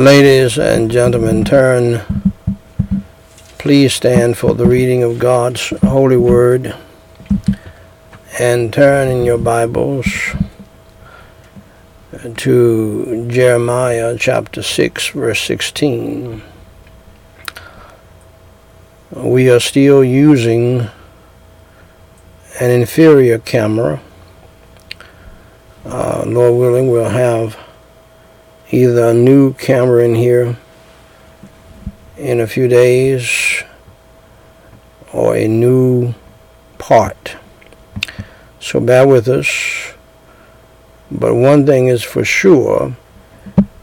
Ladies and gentlemen, turn. Please stand for the reading of God's holy word and turn in your Bibles to Jeremiah chapter 6, verse 16. We are still using an inferior camera. Uh, Lord willing, we'll have either a new camera in here in a few days or a new part. So bear with us. But one thing is for sure,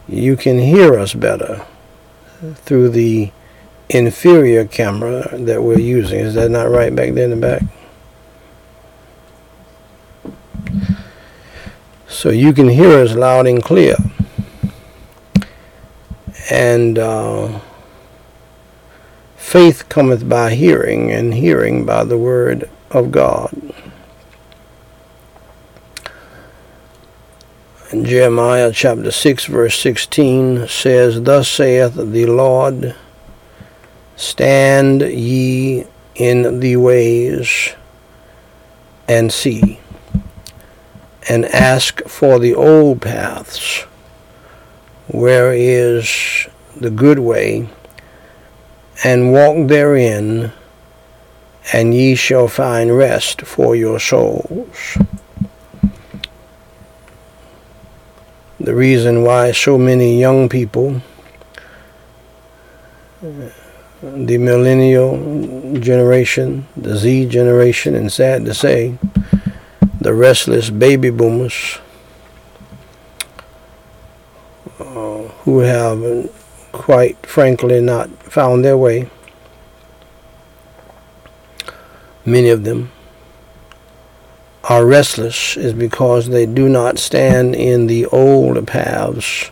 you can hear us better through the inferior camera that we're using. Is that not right back there in the back? So you can hear us loud and clear. And uh, faith cometh by hearing, and hearing by the word of God. And Jeremiah chapter 6, verse 16 says, Thus saith the Lord, Stand ye in the ways and see, and ask for the old paths where is the good way, and walk therein, and ye shall find rest for your souls. The reason why so many young people, the millennial generation, the Z generation, and sad to say, the restless baby boomers, who have uh, quite frankly not found their way. Many of them are restless is because they do not stand in the old paths.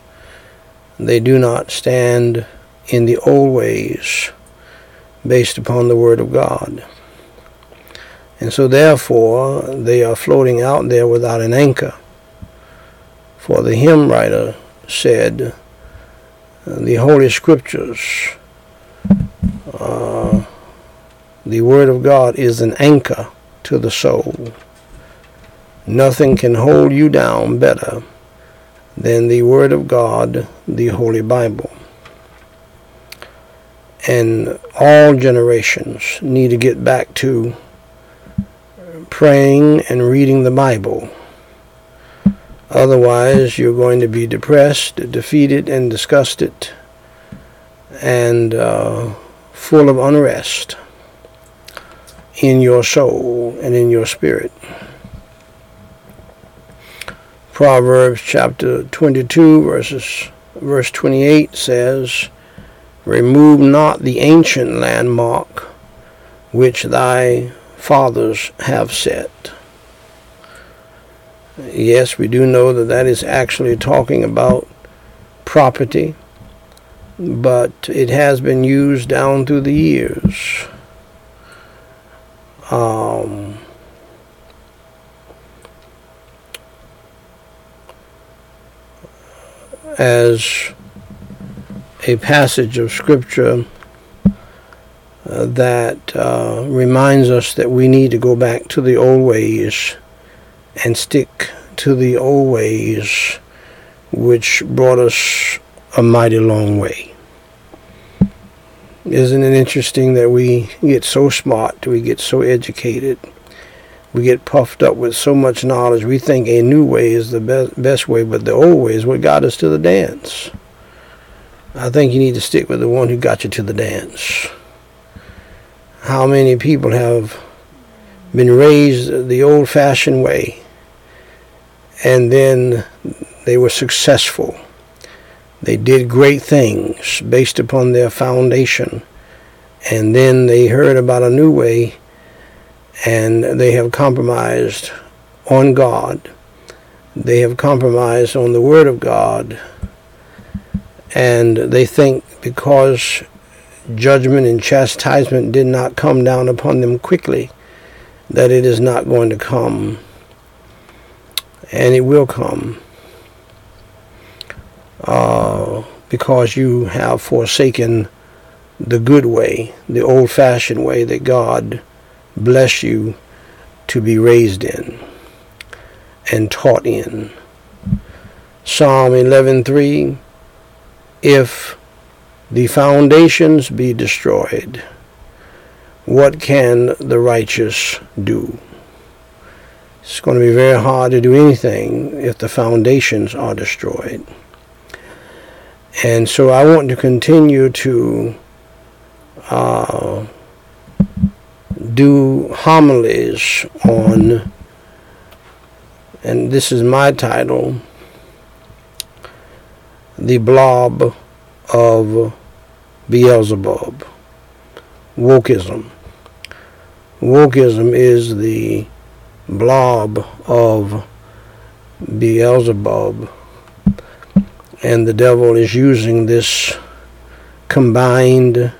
They do not stand in the old ways based upon the Word of God. And so therefore they are floating out there without an anchor. For the hymn writer said, the Holy Scriptures, uh, the Word of God is an anchor to the soul. Nothing can hold you down better than the Word of God, the Holy Bible. And all generations need to get back to praying and reading the Bible Otherwise, you're going to be depressed, defeated, and disgusted, and uh, full of unrest in your soul and in your spirit. Proverbs chapter 22, verses, verse 28 says, Remove not the ancient landmark which thy fathers have set. Yes, we do know that that is actually talking about property, but it has been used down through the years. Um, as a passage of scripture uh, that uh, reminds us that we need to go back to the old ways and stick to the old ways which brought us a mighty long way. Isn't it interesting that we get so smart, we get so educated, we get puffed up with so much knowledge, we think a new way is the best, best way, but the old way is what got us to the dance. I think you need to stick with the one who got you to the dance. How many people have been raised the old fashioned way? And then they were successful. They did great things based upon their foundation. And then they heard about a new way and they have compromised on God. They have compromised on the Word of God. And they think because judgment and chastisement did not come down upon them quickly, that it is not going to come and it will come. Uh, because you have forsaken the good way, the old fashioned way that God bless you to be raised in and taught in. Psalm 11:3 If the foundations be destroyed, what can the righteous do? It's going to be very hard to do anything if the foundations are destroyed. And so I want to continue to uh, do homilies on, and this is my title, The Blob of Beelzebub. Wokeism. Wokeism is the blob of Beelzebub, and the devil is using this combined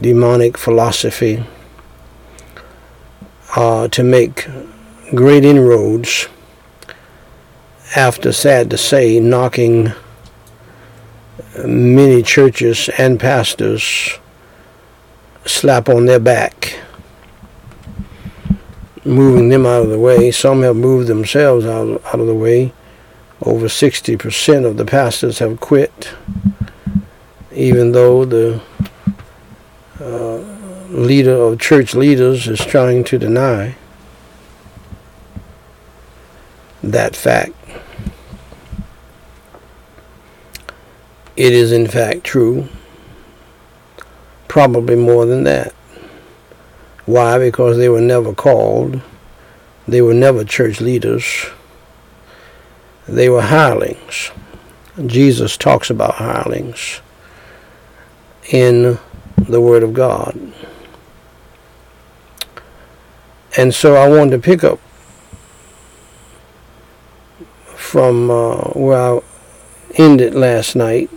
demonic philosophy uh, to make great inroads after, sad to say, knocking many churches and pastors slap on their back, moving them out of the way. Some have moved themselves out, out of the way. Over 60% of the pastors have quit, even though the uh, leader of church leaders is trying to deny that fact. It is in fact true, probably more than that. Why? Because they were never called, they were never church leaders, they were hirelings. Jesus talks about hirelings in the Word of God. And so I wanted to pick up from uh, where I ended last night.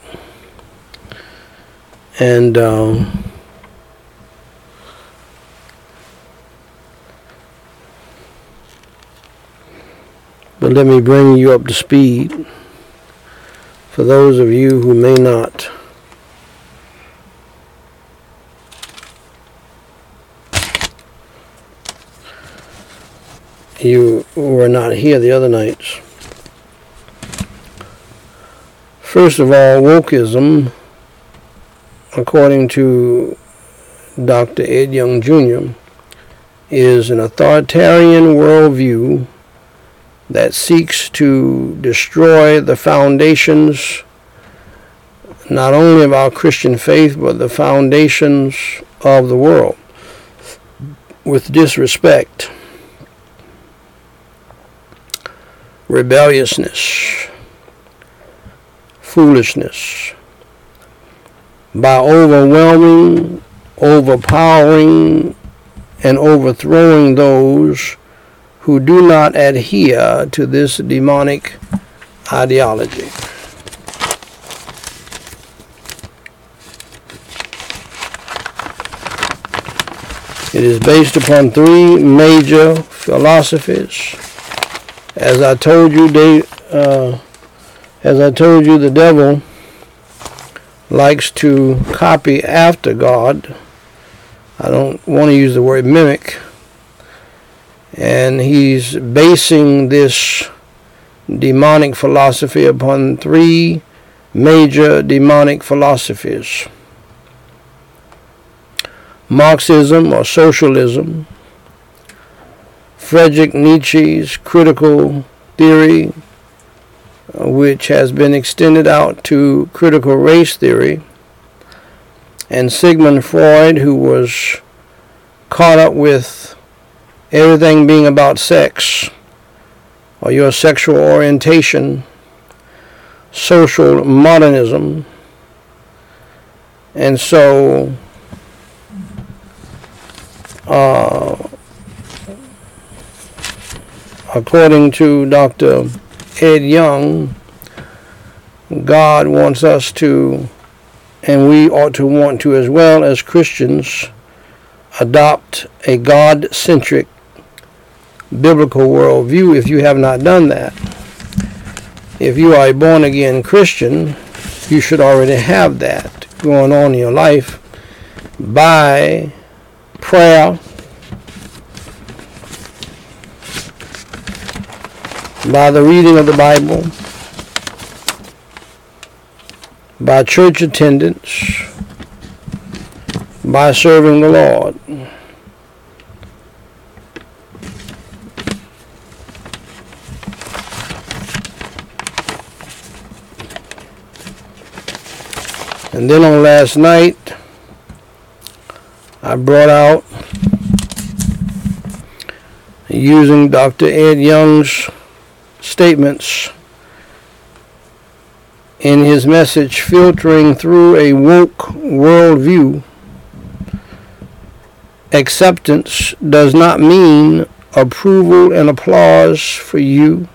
And um, but let me bring you up to speed for those of you who may not you were not here the other nights. First of all, wokeism, according to Dr. Ed Young Jr., is an authoritarian worldview that seeks to destroy the foundations not only of our Christian faith, but the foundations of the world with disrespect. rebelliousness, foolishness, by overwhelming, overpowering, and overthrowing those who do not adhere to this demonic ideology. It is based upon three major philosophies as I told you, they, uh, as I told you, the devil likes to copy after God. I don't want to use the word mimic. And he's basing this demonic philosophy upon three major demonic philosophies. Marxism or socialism, Friedrich Nietzsche's critical theory, which has been extended out to critical race theory, and Sigmund Freud, who was caught up with everything being about sex or your sexual orientation, social modernism, and so uh, according to Dr. Ed Young, God wants us to, and we ought to want to as well as Christians, adopt a God centric biblical worldview if you have not done that. If you are a born again Christian, you should already have that going on in your life by prayer, by the reading of the Bible, by church attendance, by serving the Lord. And then on last night, I brought out using Dr. Ed Young's statements in his message, filtering through a woke worldview. Acceptance does not mean approval and applause for you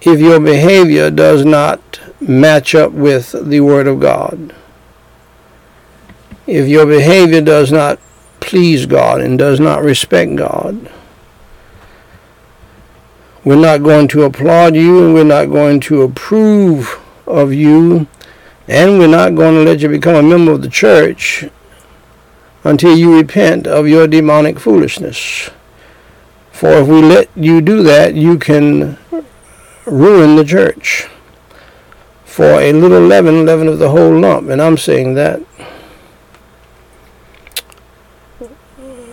if your behavior does not match up with the Word of God. If your behavior does not please God and does not respect God, we're not going to applaud you and we're not going to approve of you and we're not going to let you become a member of the church until you repent of your demonic foolishness. For if we let you do that, you can ruin the church for a little leaven, leaven of the whole lump. And I'm saying that.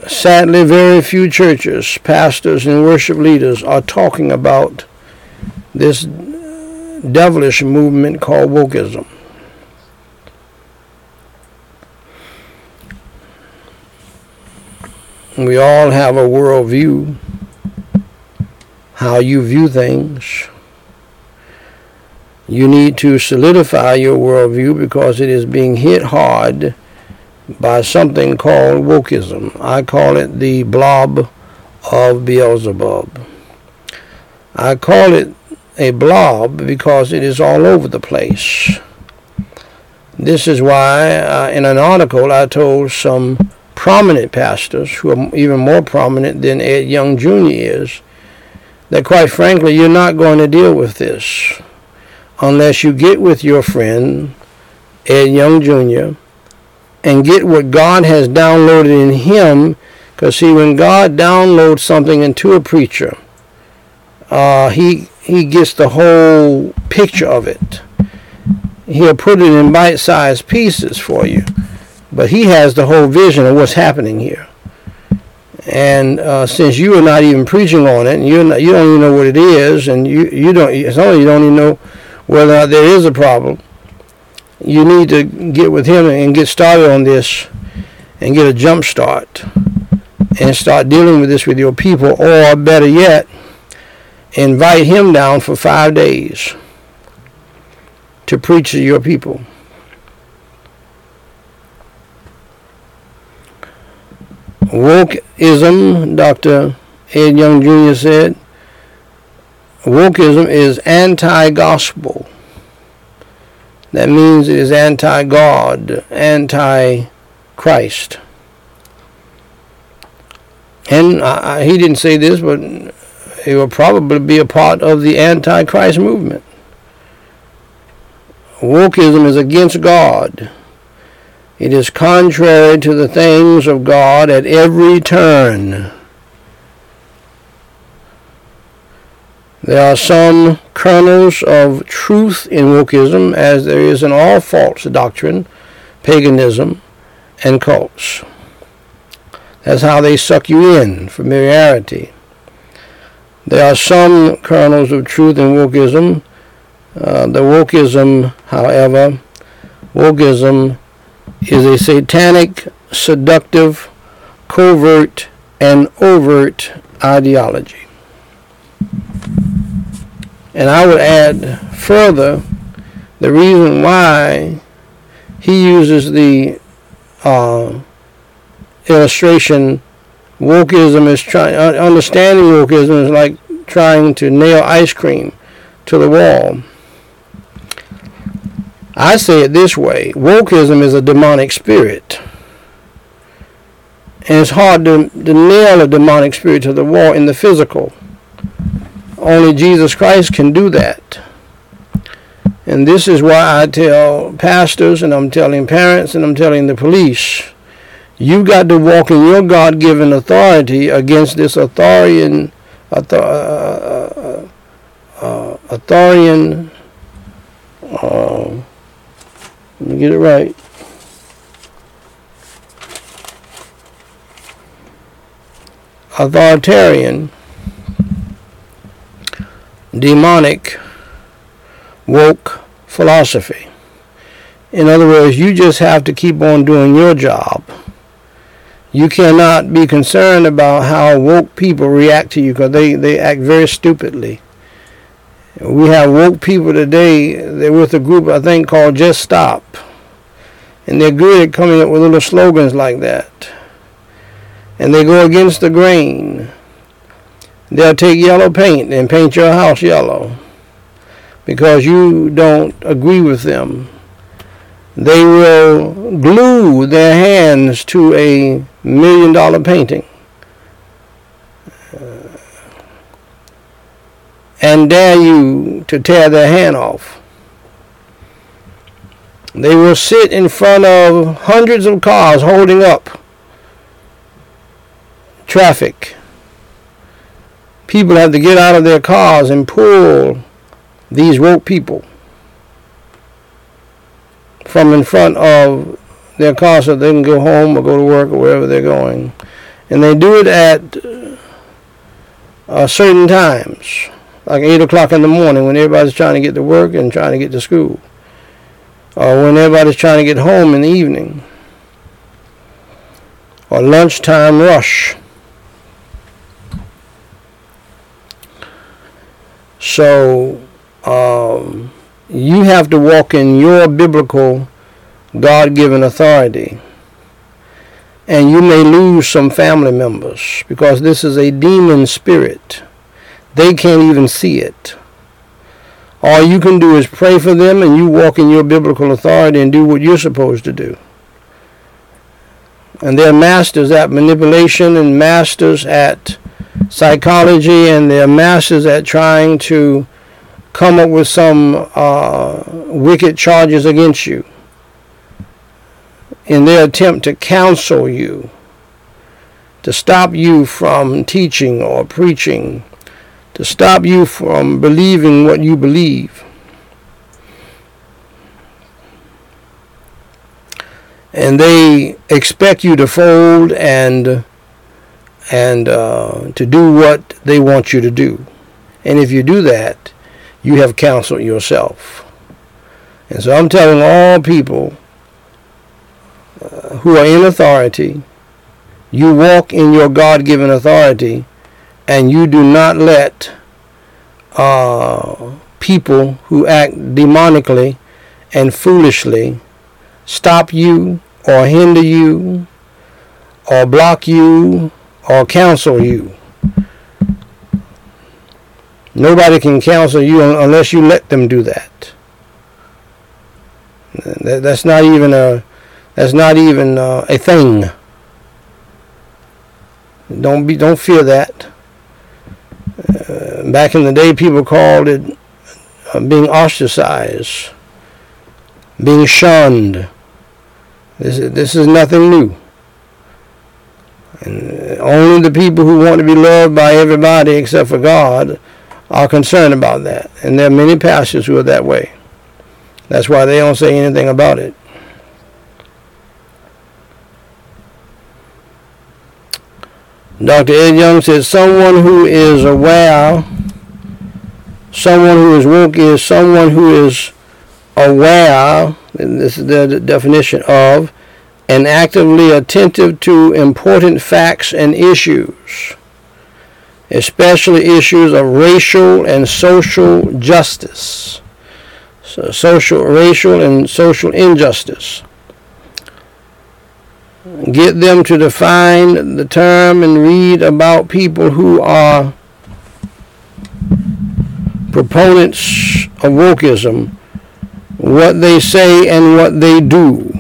Sadly, very few churches, pastors, and worship leaders are talking about this devilish movement called wokeism. We all have a worldview, how you view things. You need to solidify your worldview because it is being hit hard by something called wokeism. I call it the blob of Beelzebub. I call it a blob because it is all over the place. This is why, uh, in an article, I told some prominent pastors, who are even more prominent than Ed Young Jr. is, that quite frankly, you're not going to deal with this unless you get with your friend, Ed Young Jr., and get what God has downloaded in him. Because, see, when God downloads something into a preacher, uh, he, he gets the whole picture of it. He'll put it in bite sized pieces for you, but he has the whole vision of what's happening here. And uh, since you are not even preaching on it, and you're not, you don't even know what it is, and you, you don't, some of you don't even know whether or not there is a problem, you need to get with him and get started on this and get a jump start and start dealing with this with your people, or better yet, invite him down for five days to preach to your people. Wokeism, Dr. Ed Young Jr. said, wokeism is anti-gospel. That means it is anti-God, anti-Christ. And uh, he didn't say this, but it will probably be a part of the anti-Christ movement. Wokeism is against God. It is contrary to the things of God at every turn. There are some kernels of truth in wokeism, as there is in all false doctrine, paganism, and cults. That's how they suck you in, familiarity. There are some kernels of truth in wokeism. Uh, the wokeism, however, wokeism is a satanic, seductive, covert, and overt ideology. And I would add further the reason why he uses the uh, illustration wokeism is trying understanding wokeism is like trying to nail ice cream to the wall. I say it this way wokeism is a demonic spirit. And it's hard to, to nail a demonic spirit to the wall in the physical. Only Jesus Christ can do that. And this is why I tell pastors and I'm telling parents and I'm telling the police, you've got to walk in your God-given authority against this authoritarian, author, uh, uh, uh, authoritarian, uh, let me get it right. Authoritarian, demonic, woke philosophy. In other words, you just have to keep on doing your job. You cannot be concerned about how woke people react to you because they, they act very stupidly. We have woke people today, they're with a group I think called Just Stop. And they're good at coming up with little slogans like that. And they go against the grain. They'll take yellow paint and paint your house yellow because you don't agree with them. They will glue their hands to a million dollar painting and dare you to tear their hand off. They will sit in front of hundreds of cars holding up traffic. People have to get out of their cars and pull these woke people from in front of their car so they can go home or go to work or wherever they're going. And they do it at uh, certain times, like 8 o'clock in the morning when everybody's trying to get to work and trying to get to school, or when everybody's trying to get home in the evening, or lunchtime rush. So um, you have to walk in your biblical God given authority. And you may lose some family members because this is a demon spirit. They can't even see it. All you can do is pray for them and you walk in your biblical authority and do what you're supposed to do. And they're masters at manipulation and masters at psychology and they're masters at trying to come up with some uh, wicked charges against you in their attempt to counsel you, to stop you from teaching or preaching, to stop you from believing what you believe. And they expect you to fold and and uh, to do what they want you to do. And if you do that, you have counseled yourself. And so I'm telling all people uh, who are in authority, you walk in your God given authority and you do not let uh, people who act demonically and foolishly stop you or hinder you or block you or counsel you. Nobody can counsel you unless you let them do that. That's not even a that's not even uh, a thing. Don't be don't fear that. Uh, back in the day, people called it uh, being ostracized, being shunned. This is, this is nothing new. And only the people who want to be loved by everybody except for God are concerned about that. And there are many pastors who are that way. That's why they don't say anything about it. Dr. Ed Young says someone who is aware, someone who is woke is someone who is aware, this is the definition of, and actively attentive to important facts and issues especially issues of racial and social justice. So social, racial, and social injustice. Get them to define the term and read about people who are proponents of wokeism, what they say and what they do.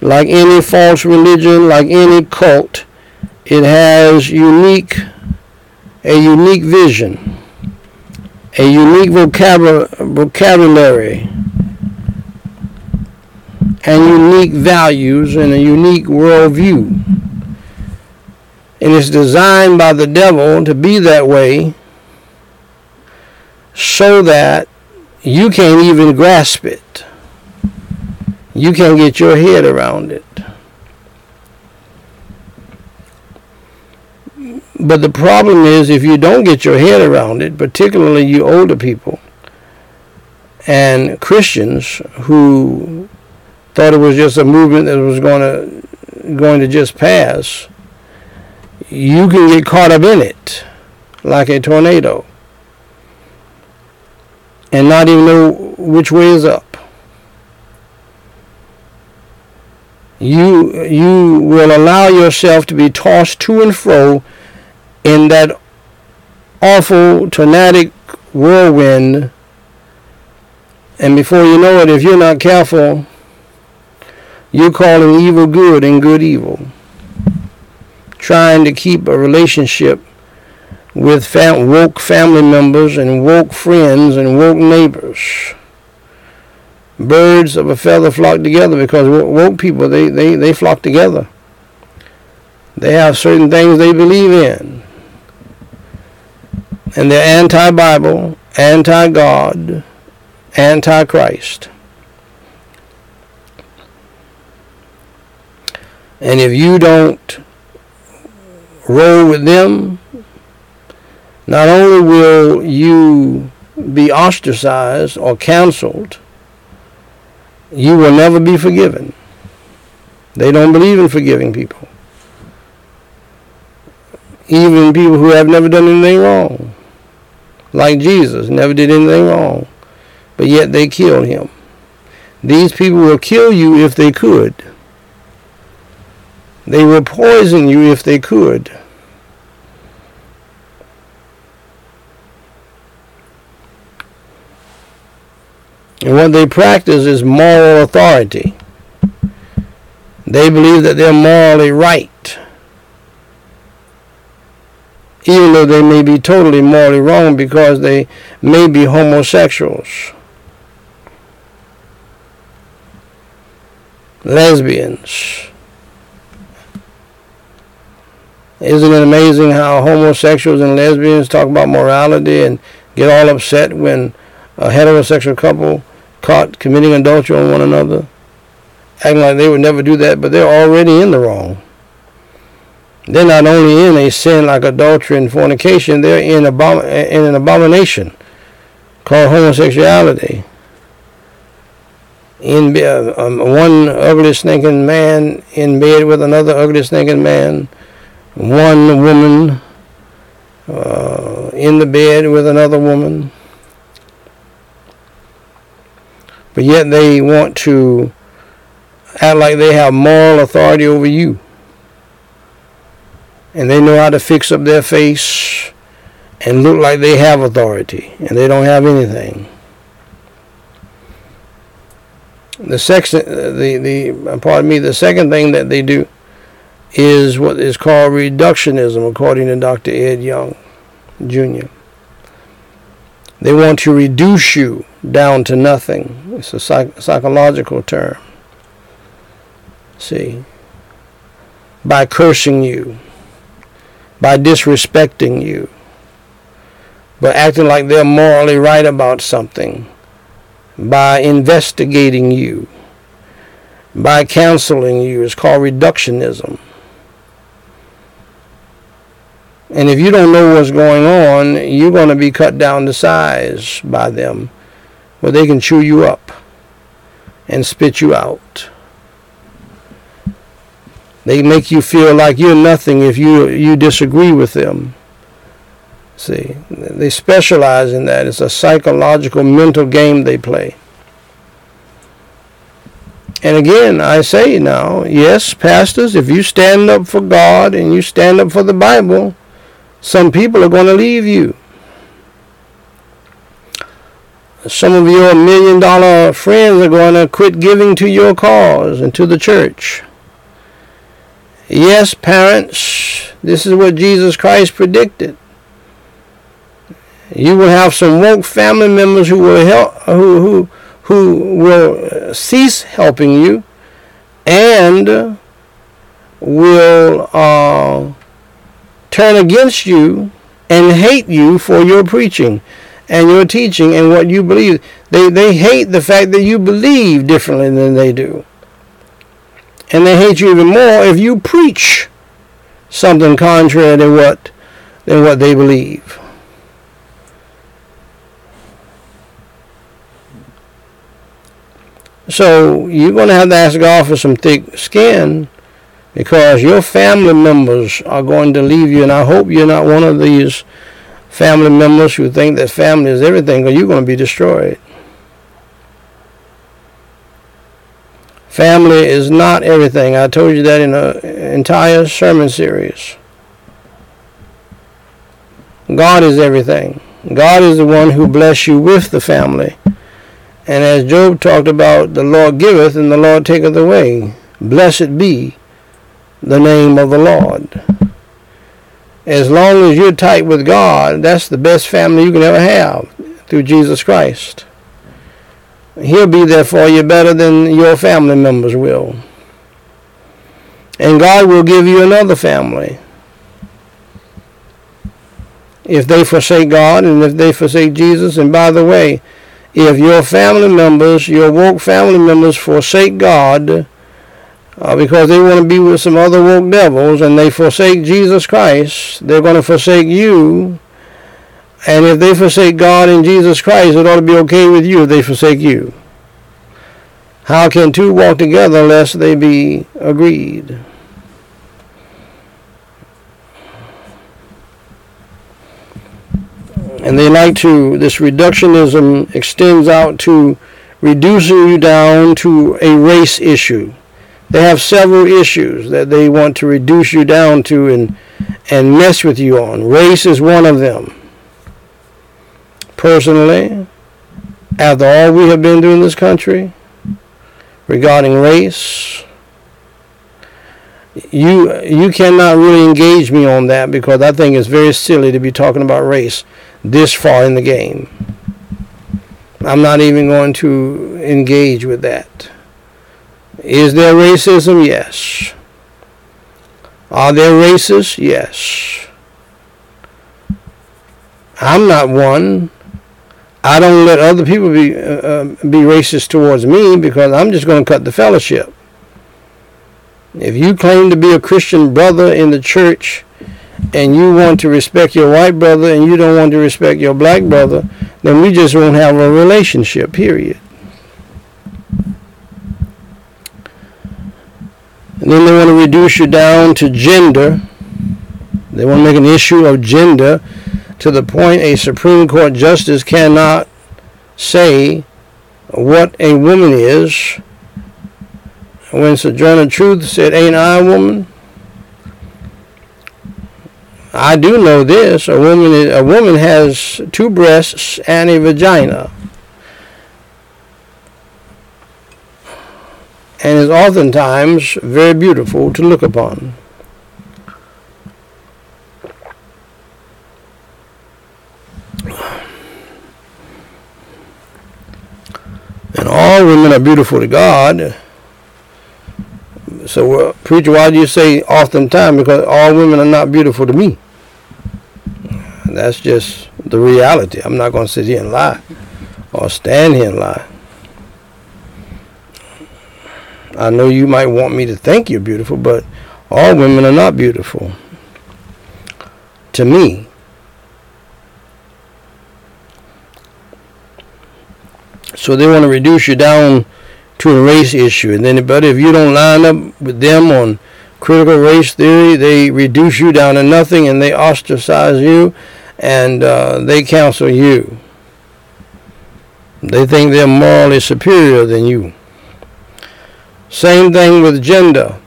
Like any false religion, like any cult, it has unique a unique vision, a unique vocabulary and unique values and a unique worldview. And it's designed by the devil to be that way so that you can't even grasp it. You can't get your head around it. But the problem is if you don't get your head around it, particularly you older people and Christians who thought it was just a movement that was going to going to just pass, you can get caught up in it like a tornado and not even know which way is up. You you will allow yourself to be tossed to and fro in that awful tornadic whirlwind and before you know it if you're not careful you're calling evil good and good evil trying to keep a relationship with fam- woke family members and woke friends and woke neighbors. Birds of a feather flock together because woke people, they, they, they flock together. They have certain things they believe in. And they're anti-Bible, anti-God, anti-Christ. And if you don't roll with them, not only will you be ostracized or canceled, you will never be forgiven. They don't believe in forgiving people. Even people who have never done anything wrong. Like Jesus, never did anything wrong. But yet they killed him. These people will kill you if they could. They will poison you if they could. And what they practice is moral authority. They believe that they're morally right. Even though they may be totally morally wrong because they may be homosexuals, lesbians. Isn't it amazing how homosexuals and lesbians talk about morality and get all upset when a heterosexual couple caught committing adultery on one another, acting like they would never do that, but they're already in the wrong. They're not only in a sin like adultery and fornication, they're in, abom- in an abomination called homosexuality. In uh, um, one ugly stinking man in bed with another ugly stinking man, one woman uh, in the bed with another woman but yet they want to act like they have moral authority over you. And they know how to fix up their face and look like they have authority, and they don't have anything. The second, uh, the the uh, pardon me, the second thing that they do is what is called reductionism, according to Dr. Ed Young, Jr. They want to reduce you down to nothing. It's a psych- psychological term. See, by cursing you, by disrespecting you, by acting like they're morally right about something, by investigating you, by counseling you. It's called reductionism. And if you don't know what's going on, you're going to be cut down to size by them, where they can chew you up and spit you out. They make you feel like you're nothing if you you disagree with them. See, they specialize in that. It's a psychological mental game they play. And again, I say now, yes, pastors, if you stand up for God and you stand up for the Bible, some people are going to leave you. Some of your million dollar friends are going to quit giving to your cause and to the church. Yes, parents, this is what Jesus Christ predicted. You will have some woke family members who will help, who who who will cease helping you, and will uh, turn against you and hate you for your preaching and your teaching and what you believe. They, they hate the fact that you believe differently than they do. And they hate you even more if you preach something contrary to what, than what they believe. So you're going to have to ask God for some thick skin because your family members are going to leave you. And I hope you're not one of these family members who think that family is everything because you're going to be destroyed. Family is not everything. I told you that in an entire sermon series. God is everything. God is the one who bless you with the family. And as Job talked about, the Lord giveth and the Lord taketh away. Blessed be the name of the Lord. As long as you're tight with God, that's the best family you can ever have through Jesus Christ. He'll be there for you better than your family members will. And God will give you another family. If they forsake God and if they forsake Jesus, and by the way, if your family members, your woke family members forsake God, uh, because they want to be with some other woke devils and they forsake Jesus Christ, they're going to forsake you. And if they forsake God and Jesus Christ, it ought to be okay with you if they forsake you. How can two walk together unless they be agreed? And they like to, this reductionism extends out to reducing you down to a race issue. They have several issues that they want to reduce you down to and, and mess with you on. Race is one of them. Personally, after all we have been through in this country regarding race, you you cannot really engage me on that because I think it's very silly to be talking about race this far in the game. I'm not even going to engage with that. Is there racism? Yes. Are there racists? Yes. I'm not one. I don't let other people be uh, uh be racist towards me because I'm just going to cut the fellowship. If you claim to be a Christian brother in the church and you want to respect your white brother and you don't want to respect your black brother, then we just won't have a relationship, period. And then they want to reduce you down to gender. They want to make an issue of gender to the point a Supreme Court justice cannot say what a woman is. When Sojourner Truth said, Ain't I a woman? I do know this. A woman, a woman has two breasts and a vagina. And is oftentimes very beautiful to look upon. And all women are beautiful to God. So, uh, preacher, why do you say oftentimes? Because all women are not beautiful to me. That's just the reality. I'm not going to sit here and lie or stand here and lie. I know you might want me to think you're beautiful, but all women are not beautiful. To me. So they want to reduce you down to a race issue. And then, but if you don't line up with them on critical race theory, they reduce you down to nothing and they ostracize you and uh, they counsel you. They think they're morally superior than you. Same thing with gender.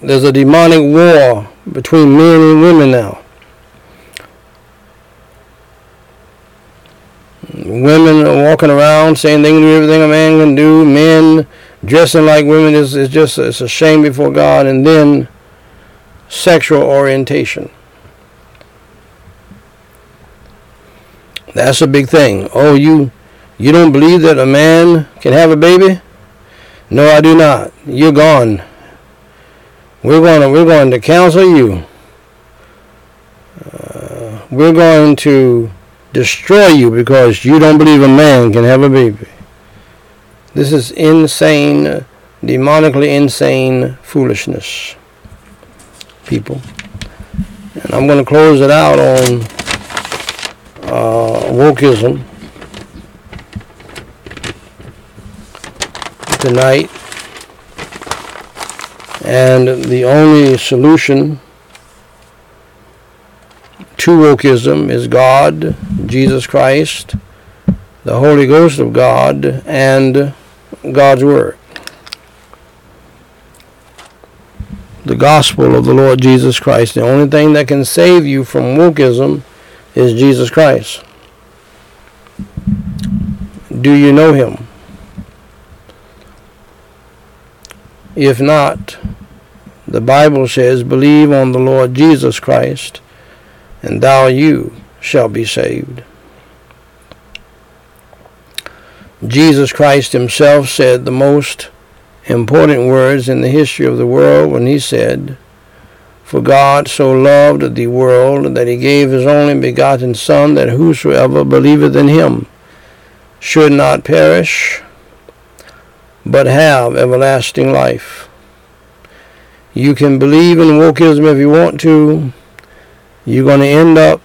There's a demonic war between men and women now. Women are walking around saying they can do everything a man can do. Men dressing like women is, is just it's a shame before God. And then sexual orientation. That's a big thing. Oh, you you don't believe that a man can have a baby? No, I do not. You're gone. We're going to we're going to counsel you. Uh, we're going to destroy you because you don't believe a man can have a baby. This is insane, demonically insane foolishness, people. And I'm going to close it out on uh, wokeism tonight. And the only solution to wokeism is God, Jesus Christ, the Holy Ghost of God, and God's Word. The gospel of the Lord Jesus Christ. The only thing that can save you from wokeism is Jesus Christ. Do you know him? If not, the Bible says, Believe on the Lord Jesus Christ, and thou you shall be saved. Jesus Christ himself said the most important words in the history of the world when he said, For God so loved the world that he gave his only begotten Son, that whosoever believeth in him should not perish, but have everlasting life. You can believe in wokeism if you want to. You're going to end up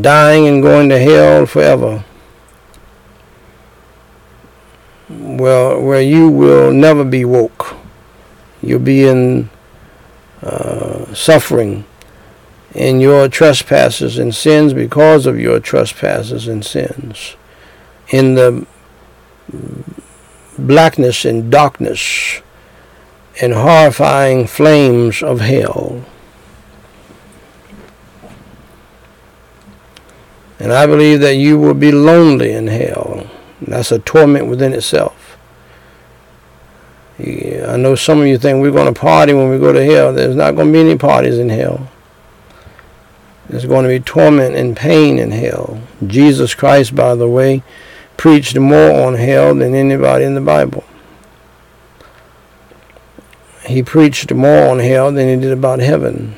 dying and going to hell forever. Well, where you will never be woke. You'll be in uh, suffering in your trespasses and sins because of your trespasses and sins. In the blackness and darkness and horrifying flames of hell. And I believe that you will be lonely in hell. That's a torment within itself. I know some of you think we're going to party when we go to hell. There's not going to be any parties in hell. There's going to be torment and pain in hell. Jesus Christ, by the way, preached more on hell than anybody in the Bible. He preached more on hell than he did about heaven.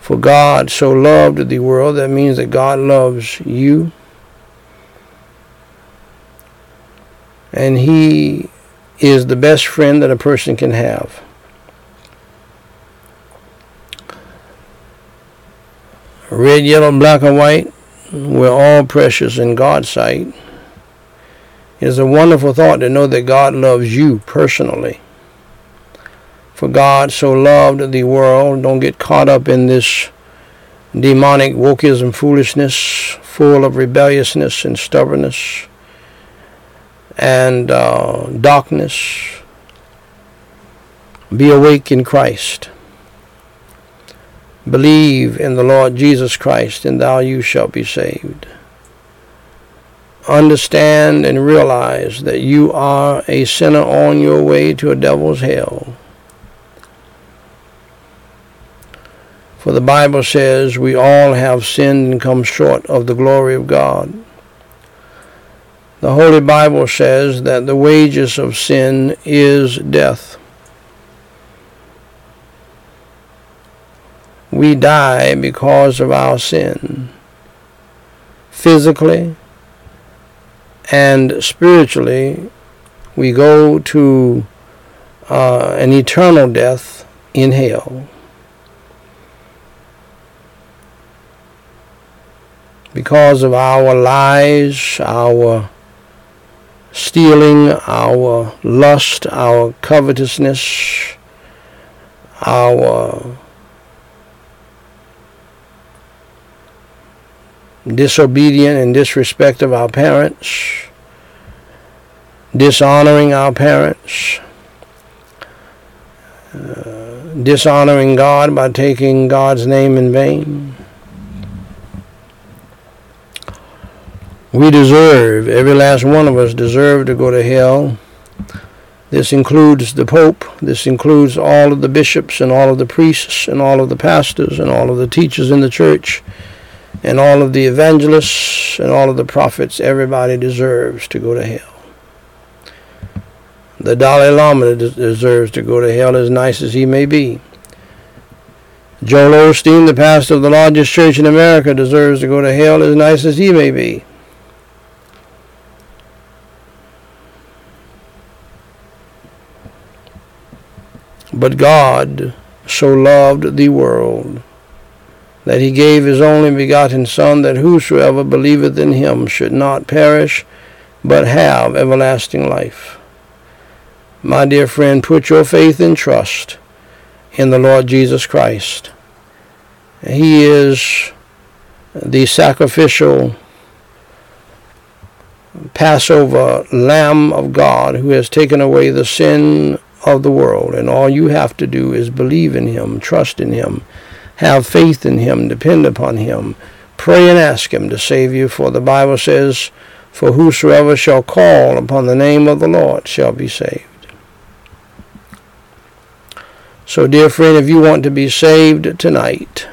For God so loved the world, that means that God loves you. And He is the best friend that a person can have. Red, yellow, black, or white, we're all precious in God's sight. It is a wonderful thought to know that God loves you personally. For God so loved the world, don't get caught up in this demonic wokeism foolishness, full of rebelliousness and stubbornness and uh, darkness. Be awake in Christ. Believe in the Lord Jesus Christ, and thou you shalt be saved. Understand and realize that you are a sinner on your way to a devil's hell. For the Bible says we all have sinned and come short of the glory of God. The Holy Bible says that the wages of sin is death. We die because of our sin, physically and spiritually. We go to uh, an eternal death in hell. Because of our lies, our stealing, our lust, our covetousness, our disobedient and disrespect of our parents, dishonoring our parents, uh, dishonoring God by taking God's name in vain. We deserve, every last one of us deserve to go to hell This includes the Pope. This includes all of the bishops and all of the priests and all of the pastors and all of the teachers in the church and all of the evangelists and all of the prophets. Everybody deserves to go to hell. The Dalai Lama deserves to go to hell as nice as he may be. Joel Osteen, the pastor of the largest church in America, deserves to go to hell as nice as he may be. But God so loved the world that he gave his only begotten Son, that whosoever believeth in him should not perish, but have everlasting life. My dear friend, put your faith and trust in the Lord Jesus Christ. He is the sacrificial Passover Lamb of God who has taken away the sin of the world. And all you have to do is believe in Him, trust in Him, have faith in Him, depend upon Him, pray and ask Him to save you. For the Bible says, For whosoever shall call upon the name of the Lord shall be saved. So, dear friend, if you want to be saved tonight,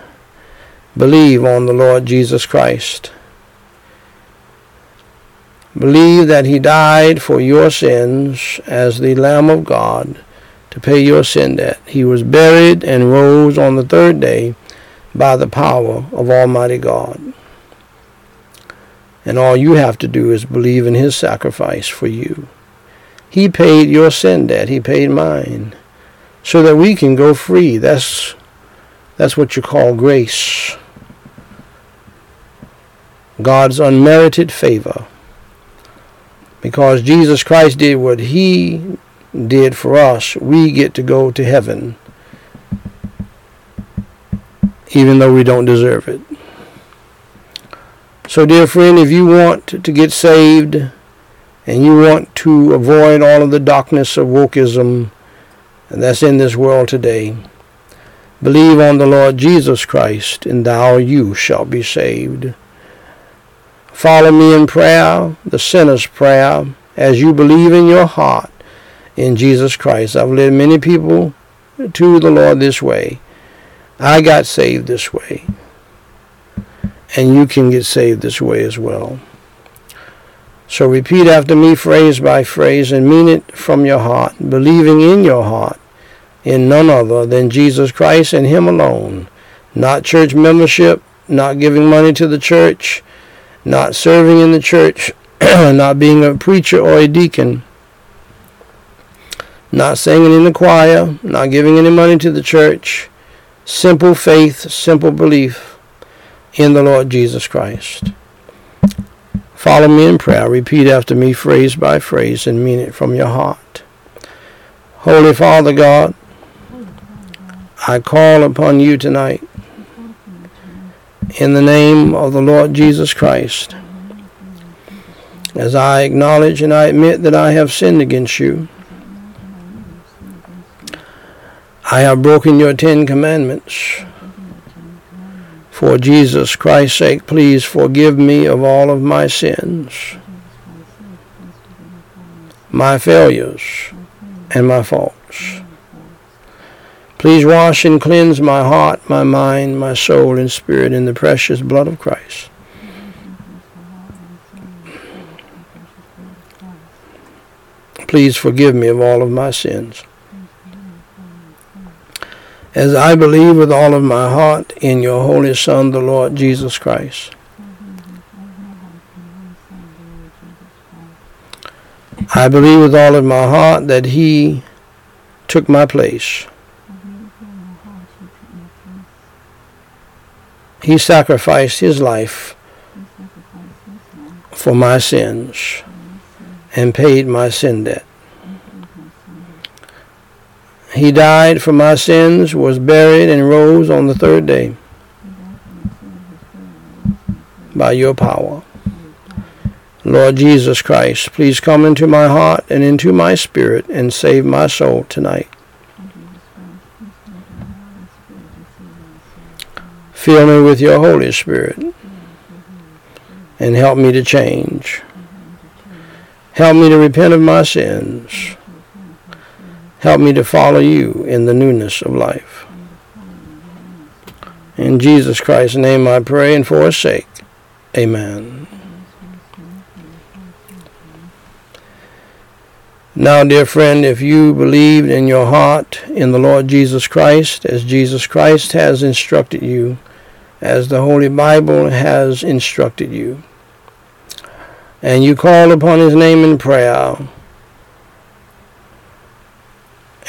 believe on the Lord Jesus Christ. Believe that he died for your sins as the Lamb of God to pay your sin debt. He was buried and rose on the third day by the power of Almighty God. And all you have to do is believe in his sacrifice for you. He paid your sin debt. He paid mine so that we can go free. That's that's what you call grace. God's unmerited favor. Because Jesus Christ did what he did for us, we get to go to heaven even though we don't deserve it. So dear friend, if you want to get saved and you want to avoid all of the darkness of wokeism, and that's in this world today. Believe on the Lord Jesus Christ, and thou you shall be saved. Follow me in prayer, the sinner's prayer, as you believe in your heart in Jesus Christ. I've led many people to the Lord this way. I got saved this way. And you can get saved this way as well. So repeat after me phrase by phrase and mean it from your heart, believing in your heart in none other than Jesus Christ and Him alone. Not church membership, not giving money to the church, not serving in the church, not being a preacher or a deacon, not singing in the choir, not giving any money to the church. Simple faith, simple belief in the Lord Jesus Christ. Follow me in prayer. Repeat after me phrase by phrase and mean it from your heart. Holy Father God, I call upon you tonight in the name of the Lord Jesus Christ. As I acknowledge and I admit that I have sinned against you, I have broken your Ten Commandments. For Jesus Christ's sake, please forgive me of all of my sins, my failures, and my faults. Please wash and cleanse my heart, my mind, my soul, and spirit in the precious blood of Christ. Please forgive me of all of my sins as I believe with all of my heart in your Holy Son, the Lord Jesus Christ. I believe with all of my heart that he took my place. He sacrificed his life for my sins and paid my sin debt. He died for my sins, was buried, and rose on the third day by your power. Lord Jesus Christ, please come into my heart and into my spirit and save my soul tonight. Fill me with your Holy Spirit and help me to change. Help me to repent of my sins Help me to follow you in the newness of life. In Jesus Christ's name I pray and for his sake. Amen. Now, dear friend, if you believed in your heart in the Lord Jesus Christ, as Jesus Christ has instructed you, as the Holy Bible has instructed you, and you called upon his name in prayer,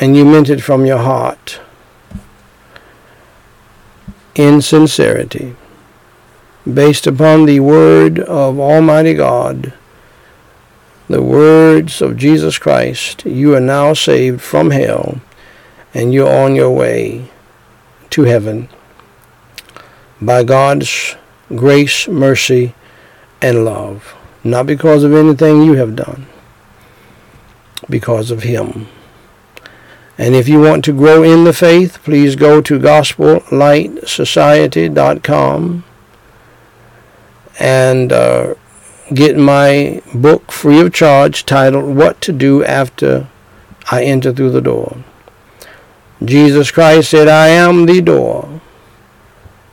and you meant it from your heart, in sincerity, based upon the word of Almighty God, the words of Jesus Christ, you are now saved from hell and you're on your way to heaven by God's grace, mercy, and love. Not because of anything you have done, because of Him. And if you want to grow in the faith, please go to gospellightsociety.com and uh, get my book free of charge titled What to Do After I Enter Through the Door. Jesus Christ said, I am the door.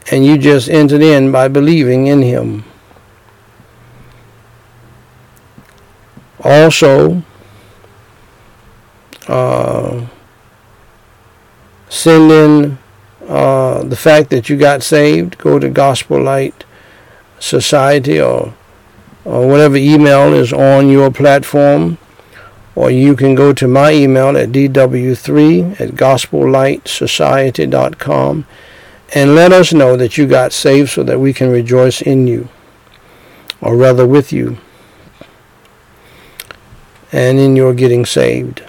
And you just entered in by believing in him. Also, uh, send in uh, the fact that you got saved. Go to Gospel Light Society or or whatever email is on your platform, or you can go to my email at dw3 at gospellightsociety.com and let us know that you got saved so that we can rejoice in you, or rather with you, and in your getting saved.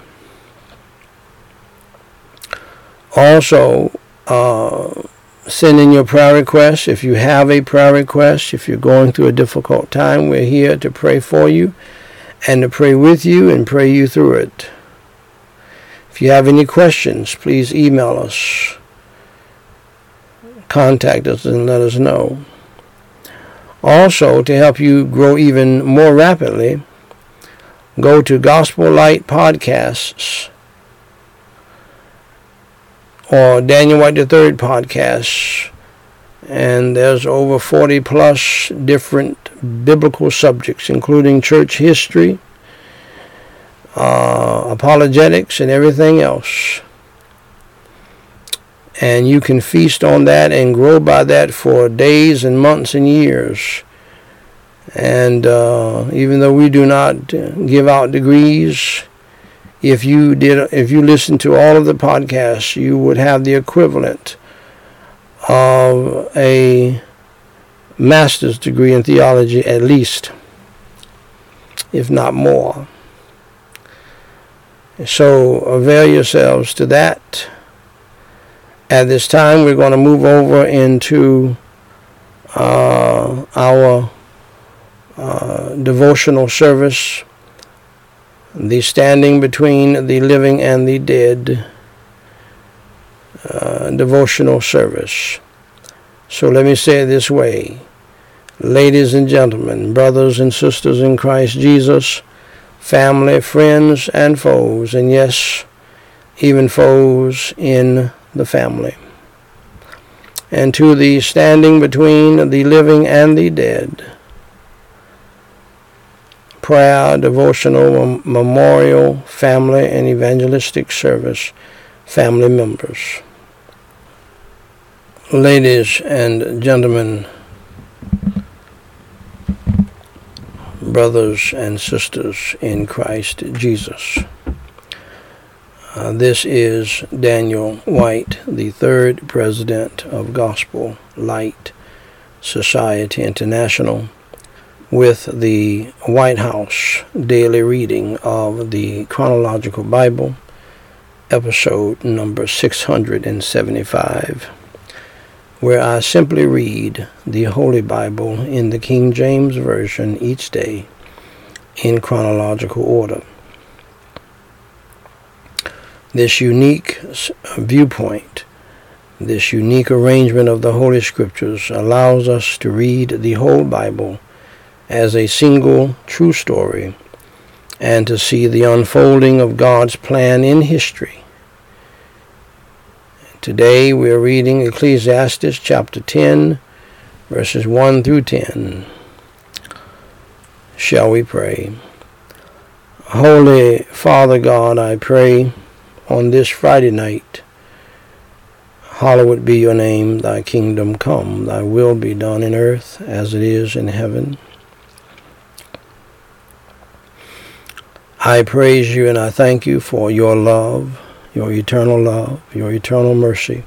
Also, uh, send in your prayer requests. If you have a prayer request, if you're going through a difficult time, we're here to pray for you and to pray with you and pray you through it. If you have any questions, please email us. Contact us and let us know. Also, to help you grow even more rapidly, go to Gospel Light Podcasts or Daniel White III podcast. And there's over 40 plus different biblical subjects, including church history, uh, apologetics, and everything else. And you can feast on that and grow by that for days and months and years. And uh, even though we do not give out degrees, if you did if you listened to all of the podcasts, you would have the equivalent of a master's degree in theology at least, if not more. So avail yourselves to that. At this time, we're going to move over into uh, our uh, devotional service the standing between the living and the dead uh, devotional service. So let me say it this way. Ladies and gentlemen, brothers and sisters in Christ Jesus, family, friends, and foes, and yes, even foes in the family. And to the standing between the living and the dead, prayer, devotional, memorial, family, and evangelistic service family members. Ladies and gentlemen, brothers and sisters in Christ Jesus. Uh, this is Daniel White, the third president of Gospel Light Society International with the White House daily reading of the Chronological Bible, episode number 675, where I simply read the Holy Bible in the King James Version each day in chronological order. This unique uh, viewpoint, this unique arrangement of the Holy Scriptures allows us to read the whole Bible as a single true story and to see the unfolding of God's plan in history. Today we are reading Ecclesiastes chapter 10, verses 1 through 10. Shall we pray? Holy Father God, I pray on this Friday night, hallowed be your name, thy kingdom come, thy will be done in earth as it is in heaven. I praise you and I thank you for your love, your eternal love, your eternal mercy,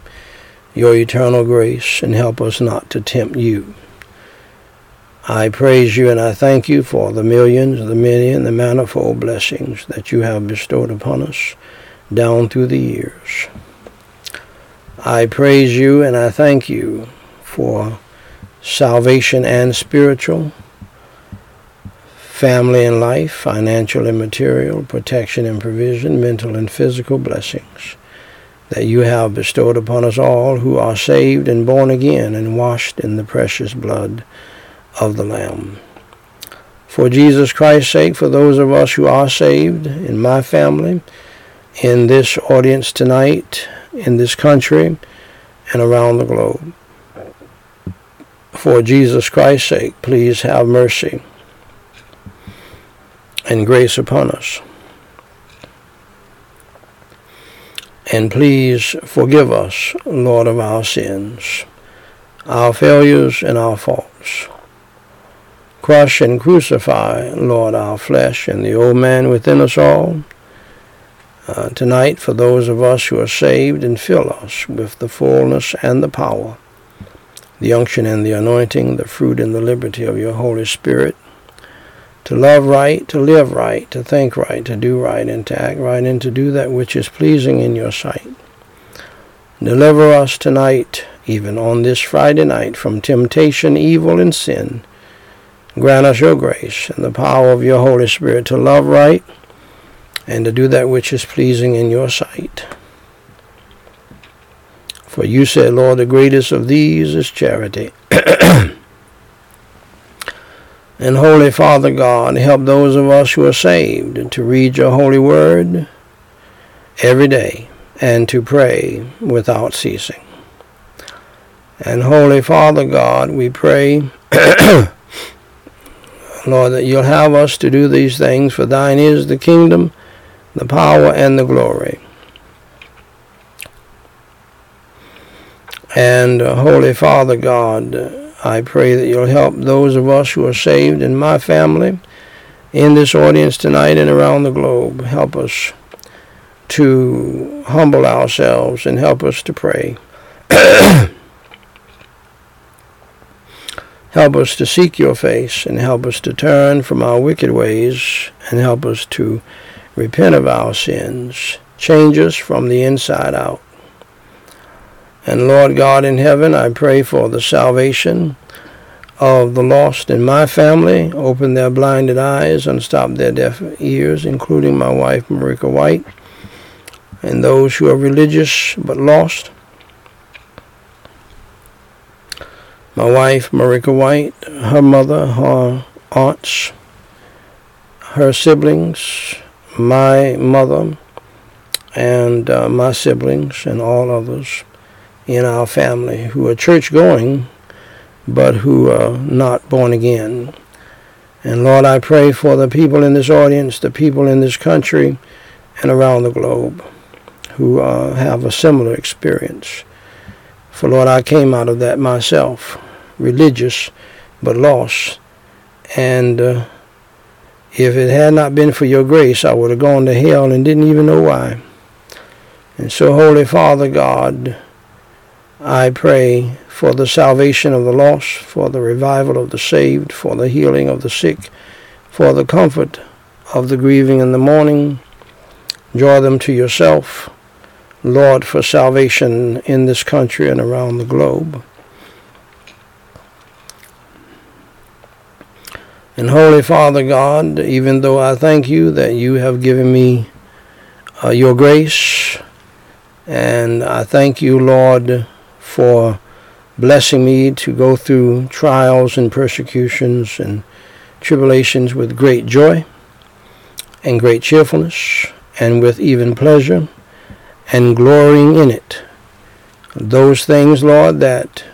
your eternal grace, and help us not to tempt you. I praise you and I thank you for the millions, the many, and the manifold blessings that you have bestowed upon us down through the years. I praise you and I thank you for salvation and spiritual, family and life, financial and material, protection and provision, mental and physical blessings that you have bestowed upon us all who are saved and born again and washed in the precious blood of the Lamb. For Jesus Christ's sake, for those of us who are saved, in my family, in this audience tonight, in this country, and around the globe. For Jesus Christ's sake, please have mercy and grace upon us. And please forgive us, Lord, of our sins, our failures and our faults. Crush and crucify, Lord, our flesh and the old man within us all. Uh, tonight, for those of us who are saved, and fill us with the fullness and the power, the unction and the anointing, the fruit and the liberty of your Holy Spirit to love right, to live right, to think right, to do right, and to act right, and to do that which is pleasing in your sight. Deliver us tonight, even on this Friday night, from temptation, evil, and sin. Grant us your grace and the power of your Holy Spirit to love right and to do that which is pleasing in your sight. For you said, Lord, the greatest of these is charity. And Holy Father God, help those of us who are saved to read your holy word every day and to pray without ceasing. And Holy Father God, we pray, Lord, that you'll have us to do these things, for thine is the kingdom, the power, and the glory. And uh, Holy Father God, I pray that you'll help those of us who are saved in my family, in this audience tonight and around the globe. Help us to humble ourselves and help us to pray. help us to seek your face and help us to turn from our wicked ways and help us to repent of our sins. Change us from the inside out. And Lord God in heaven, I pray for the salvation of the lost in my family. Open their blinded eyes, and stop their deaf ears, including my wife, Marika White, and those who are religious but lost. My wife, Marika White, her mother, her aunts, her siblings, my mother, and uh, my siblings, and all others in our family who are church going but who are not born again. And Lord, I pray for the people in this audience, the people in this country, and around the globe who uh, have a similar experience. For Lord, I came out of that myself, religious but lost. And uh, if it had not been for your grace, I would have gone to hell and didn't even know why. And so, Holy Father God, I pray for the salvation of the lost, for the revival of the saved, for the healing of the sick, for the comfort of the grieving in the mourning. Draw them to yourself, Lord, for salvation in this country and around the globe. And Holy Father God, even though I thank you that you have given me uh, your grace, and I thank you, Lord, for blessing me to go through trials and persecutions and tribulations with great joy. and great cheerfulness, and with even pleasure, and glorying in it. Those things, Lord, that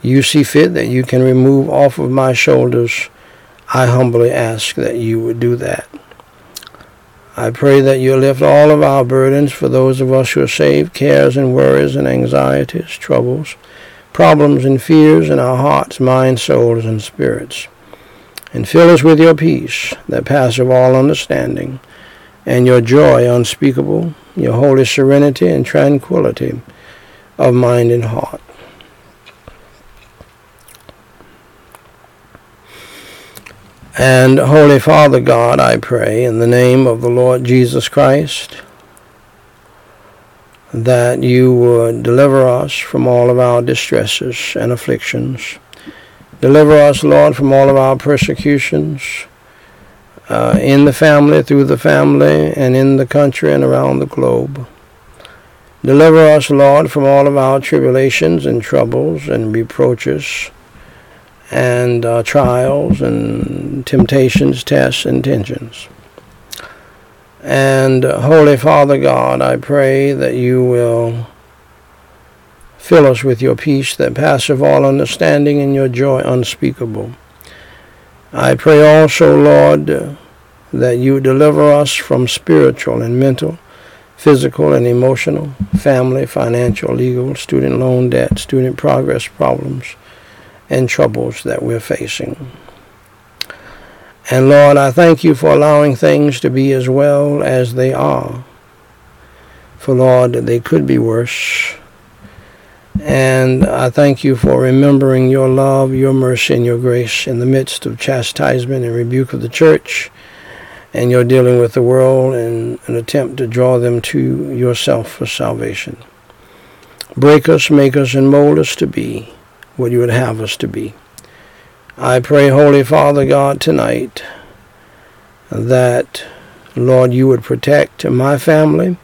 you see fit that you can remove off of my shoulders, I humbly ask that you would do that. I pray that you lift all of our burdens for those of us who are saved, cares and worries and anxieties, troubles, problems and fears in our hearts, minds, souls, and spirits. And fill us with your peace that passeth all understanding, and your joy unspeakable, your holy serenity and tranquility of mind and heart. And Holy Father God, I pray in the name of the Lord Jesus Christ that you would deliver us from all of our distresses and afflictions. Deliver us, Lord, from all of our persecutions uh, in the family, through the family, and in the country and around the globe. Deliver us, Lord, from all of our tribulations and troubles and reproaches and uh, trials and temptations, tests, and tensions. And uh, Holy Father God, I pray that you will fill us with your peace that passeth all understanding and your joy unspeakable. I pray also, Lord, that you deliver us from spiritual and mental, physical and emotional, family, financial, legal, student loan debt, student progress problems, and troubles that we're facing. And Lord, I thank you for allowing things to be as well as they are. For Lord, they could be worse. And I thank you for remembering your love, your mercy, and your grace in the midst of chastisement and rebuke of the church. And you're dealing with the world in an attempt to draw them to yourself for salvation. Break us, make us, and mold us to be what you would have us to be. I pray, Holy Father God, tonight that, Lord, you would protect my family,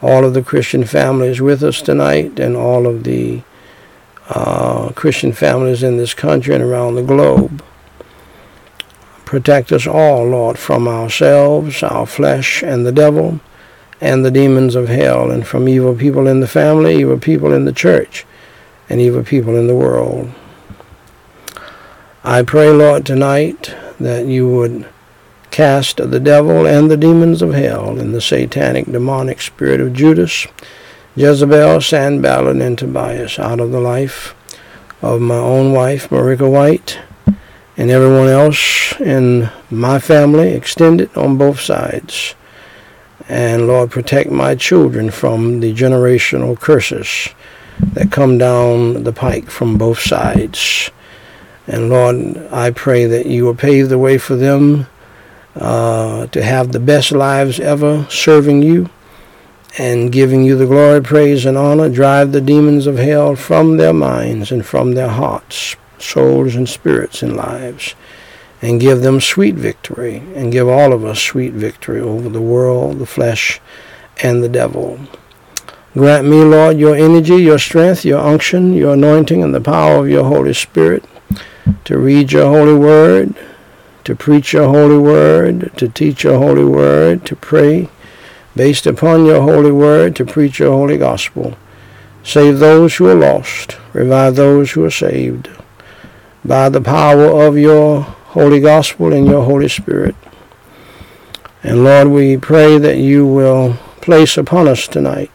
all of the Christian families with us tonight, and all of the uh, Christian families in this country and around the globe. Protect us all, Lord, from ourselves, our flesh, and the devil, and the demons of hell, and from evil people in the family, evil people in the church, and evil people in the world. I pray, Lord, tonight that you would cast the devil and the demons of hell and the satanic demonic spirit of Judas, Jezebel, Sanballat, and Tobias out of the life of my own wife, Marika White, and everyone else in my family, extended on both sides. And Lord, protect my children from the generational curses that come down the pike from both sides. And Lord, I pray that you will pave the way for them uh, to have the best lives ever serving you and giving you the glory, praise, and honor. Drive the demons of hell from their minds and from their hearts, souls, and spirits and lives. And give them sweet victory, and give all of us sweet victory over the world, the flesh, and the devil. Grant me, Lord, your energy, your strength, your unction, your anointing, and the power of your Holy Spirit to read your holy word, to preach your holy word, to teach your holy word, to pray based upon your holy word, to preach your holy gospel. Save those who are lost, revive those who are saved by the power of your holy gospel and your Holy Spirit. And Lord, we pray that you will place upon us tonight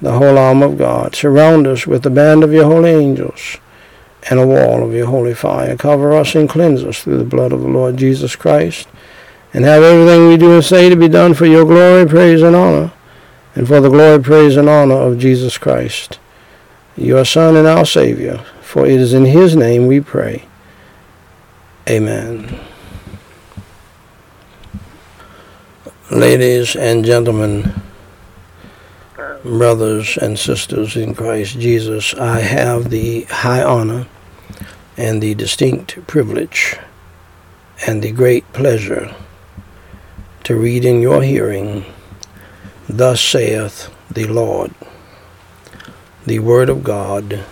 the whole arm of God. Surround us with the band of your holy angels and a wall of your holy fire. Cover us and cleanse us through the blood of the Lord Jesus Christ. And have everything we do and say to be done for your glory, praise, and honor, and for the glory, praise, and honor of Jesus Christ, your Son and our Savior. For it is in his name we pray. Amen. Ladies and gentlemen, brothers and sisters in Christ Jesus, I have the high honor and the distinct privilege and the great pleasure to read in your hearing, Thus saith the Lord, the Word of God,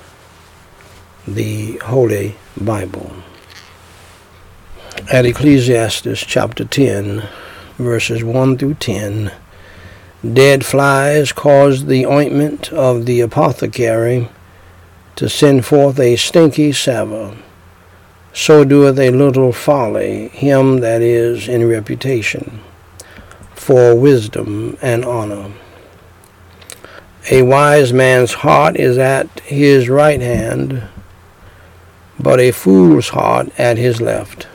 the Holy Bible. At Ecclesiastes chapter 10, verses 1 through 10. Dead flies cause the ointment of the apothecary to send forth a stinky savour. So doeth a little folly him that is in reputation for wisdom and honor. A wise man's heart is at his right hand, but a fool's heart at his left.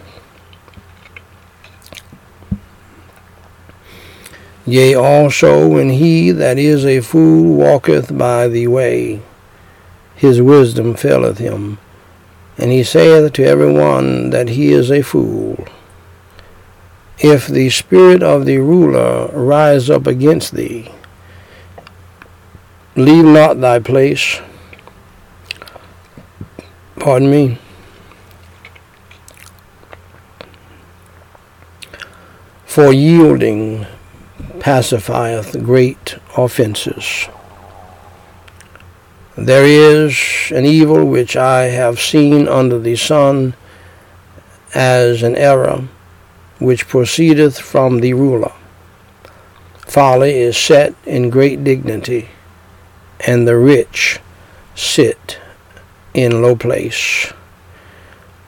Yea, also when he that is a fool walketh by the way, his wisdom faileth him, and he saith to every one that he is a fool. If the spirit of the ruler rise up against thee, leave not thy place. Pardon me. For yielding pacifieth great offences. There is an evil which I have seen under the sun as an error which proceedeth from the ruler. Folly is set in great dignity, and the rich sit in low place.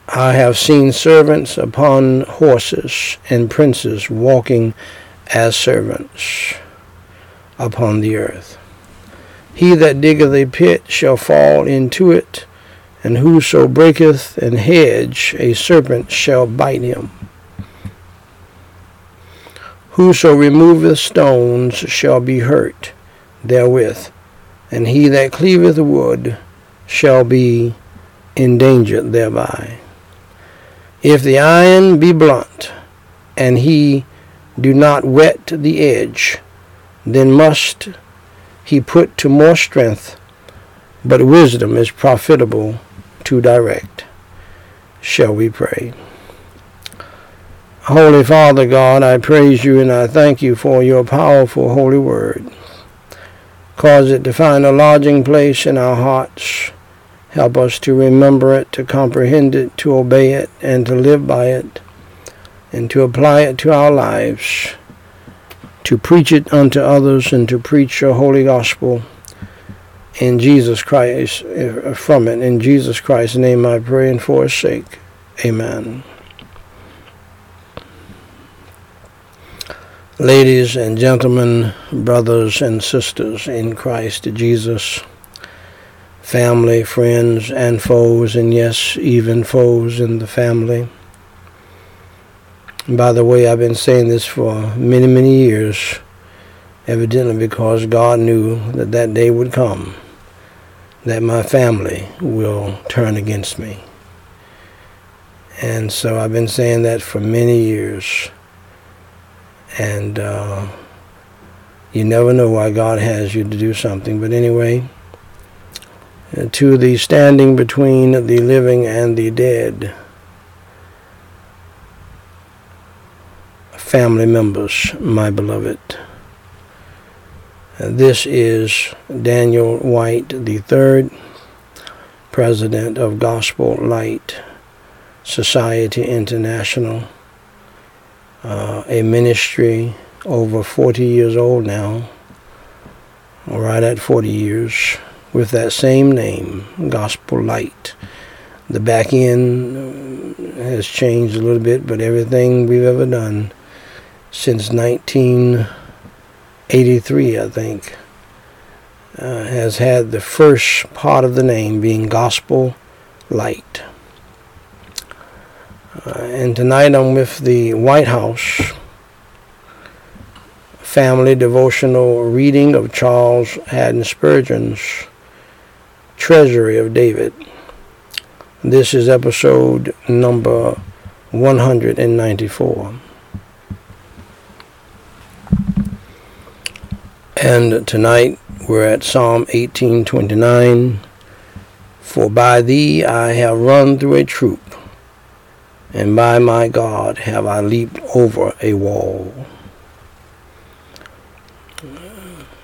I have seen servants upon horses and princes walking as servants upon the earth. He that diggeth a pit shall fall into it, and whoso breaketh an hedge, a serpent shall bite him. Whoso removeth stones shall be hurt therewith, and he that cleaveth wood shall be endangered thereby. If the iron be blunt, and he do not wet the edge, then must he put to more strength, but wisdom is profitable to direct. Shall we pray? Holy Father God, I praise you and I thank you for your powerful holy word. Cause it to find a lodging place in our hearts. Help us to remember it, to comprehend it, to obey it, and to live by it and to apply it to our lives, to preach it unto others and to preach your holy gospel in Jesus Christ, uh, from it. In Jesus Christ's name I pray and for his sake. Amen. Ladies and gentlemen, brothers and sisters in Christ Jesus, family, friends, and foes, and yes, even foes in the family. By the way, I've been saying this for many, many years, evidently because God knew that that day would come, that my family will turn against me. And so I've been saying that for many years. And uh, you never know why God has you to do something. But anyway, to the standing between the living and the dead. Family members, my beloved. This is Daniel White III, President of Gospel Light Society International, uh, a ministry over 40 years old now, right at 40 years, with that same name, Gospel Light. The back end has changed a little bit, but everything we've ever done since 1983, I think, uh, has had the first part of the name being Gospel Light. Uh, and tonight I'm with the White House family devotional reading of Charles Haddon Spurgeon's Treasury of David. This is episode number 194. And tonight we're at Psalm 18:29. For by thee I have run through a troop, and by my God have I leaped over a wall.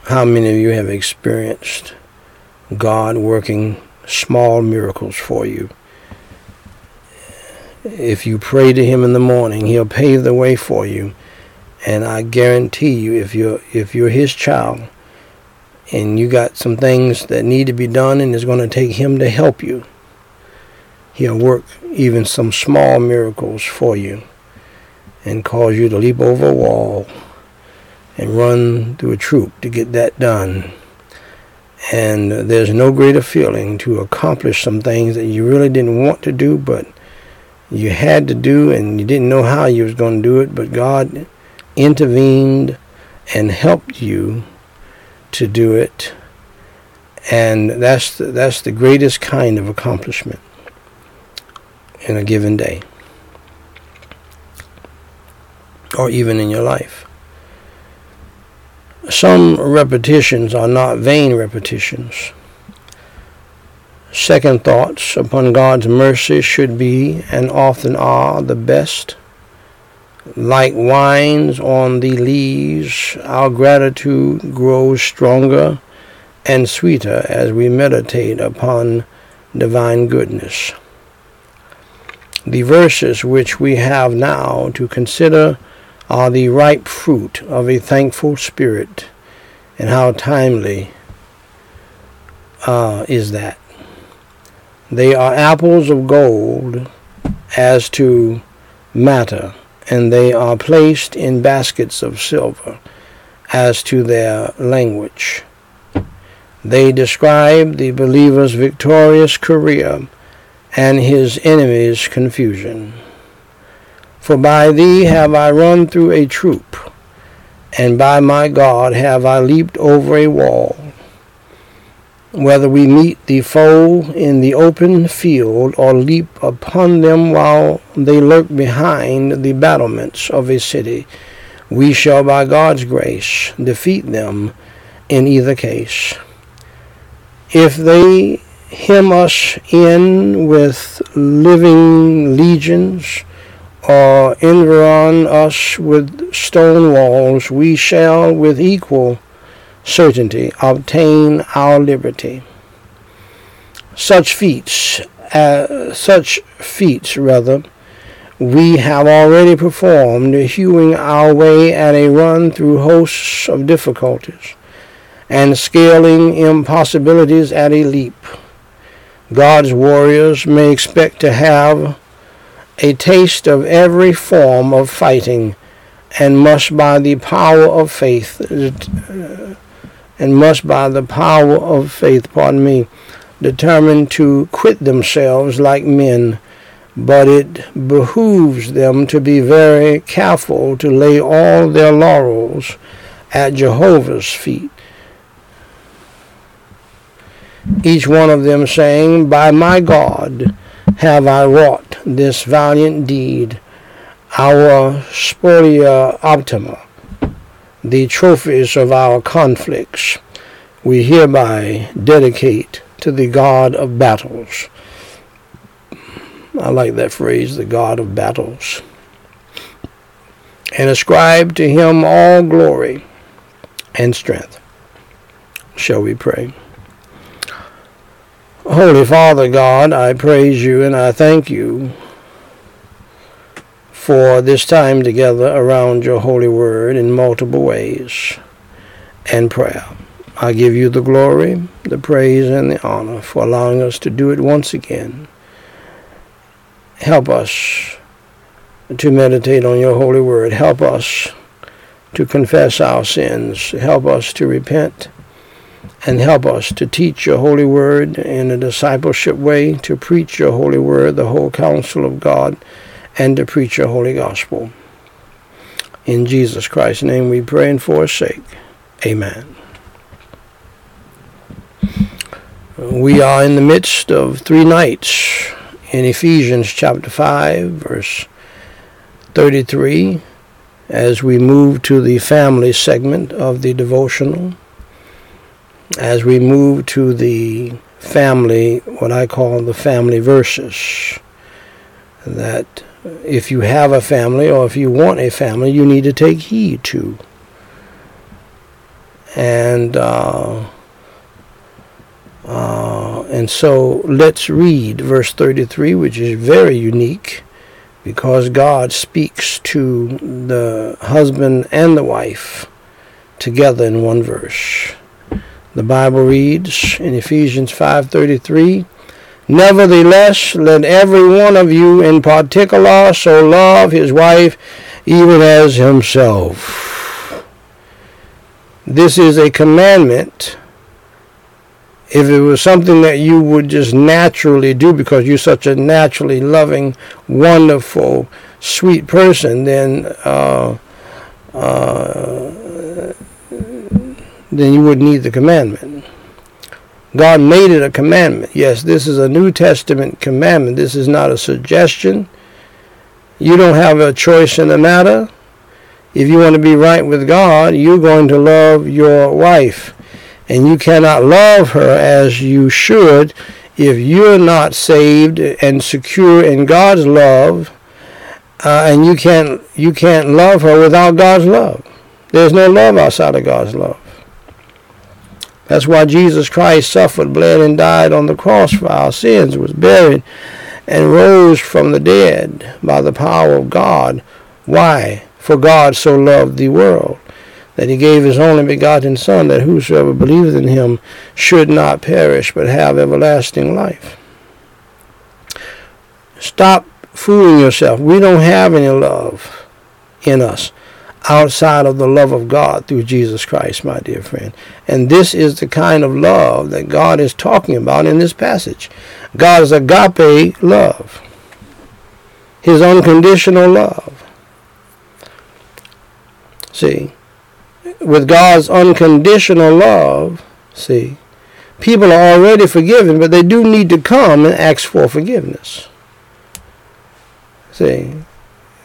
How many of you have experienced God working small miracles for you? If you pray to Him in the morning, He'll pave the way for you And I guarantee you, if you're if you're his child, and you got some things that need to be done, and it's going to take him to help you, he'll work even some small miracles for you, and cause you to leap over a wall and run through a troop to get that done. And there's no greater feeling to accomplish some things that you really didn't want to do, but you had to do, and you didn't know how you was going to do it, but God intervened and helped you to do it. And that's the, that's the greatest kind of accomplishment in a given day or even in your life. Some repetitions are not vain repetitions. Second thoughts upon God's mercy should be and often are the best. Like wines on the leaves, our gratitude grows stronger and sweeter as we meditate upon divine goodness. The verses which we have now to consider are the ripe fruit of a thankful spirit, and how timely uh, is that. They are apples of gold as to matter, and they are placed in baskets of silver as to their language. They describe the believer's victorious career and his enemy's confusion. For by thee have I run through a troop, and by my God have I leaped over a wall. Whether we meet the foe in the open field or leap upon them while they lurk behind the battlements of a city, we shall by God's grace defeat them in either case. If they hem us in with living legions, or environ us with stone walls, we shall with equal certainty obtain our liberty. Such feats, uh, such feats rather, we have already performed, hewing our way at a run through hosts of difficulties, and scaling impossibilities at a leap. God's warriors may expect to have a taste of every form of fighting and must by the power of faith and must by the power of faith pardon me determine to quit themselves like men but it behooves them to be very careful to lay all their laurels at Jehovah's feet. Each one of them saying by my God have I wrought this valiant deed, our spolia optima, the trophies of our conflicts, we hereby dedicate to the God of battles. I like that phrase, the God of battles. And ascribe to him all glory and strength. Shall we pray? Holy Father God, I praise you and I thank you for this time together around your holy word in multiple ways and prayer. I give you the glory, the praise, and the honor for allowing us to do it once again. Help us to meditate on your holy word. Help us to confess our sins. Help us to repent and help us to teach your holy word in a discipleship way, to preach your holy word, the whole counsel of God, and to preach your holy gospel. In Jesus Christ's name we pray and forsake. Amen. We are in the midst of three nights in Ephesians chapter 5, verse 33, as we move to the family segment of the devotional as we move to the family, what I call the family verses, that if you have a family or if you want a family, you need to take heed to. And uh, uh, and so let's read verse 33, which is very unique because God speaks to the husband and the wife together in one verse. The Bible reads in Ephesians 5:33, Nevertheless, let every one of you in particular so love his wife even as himself. This is a commandment. If it was something that you would just naturally do because you're such a naturally loving, wonderful, sweet person, then uh, uh, then you wouldn't need the commandment. God made it a commandment. Yes, this is a New Testament commandment. This is not a suggestion. You don't have a choice in the matter. If you want to be right with God, you're going to love your wife. And you cannot love her as you should if you're not saved and secure in God's love. Uh, and you can't you can't love her without God's love. There's no love outside of God's love. That's why Jesus Christ suffered, bled, and died on the cross for our sins, was buried, and rose from the dead by the power of God. Why? For God so loved the world that he gave his only begotten Son, that whosoever believeth in him should not perish, but have everlasting life. Stop fooling yourself. We don't have any love in us outside of the love of God through Jesus Christ, my dear friend. And this is the kind of love that God is talking about in this passage. God's agape love, His unconditional love. See, with God's unconditional love, see, people are already forgiven, but they do need to come and ask for forgiveness. See,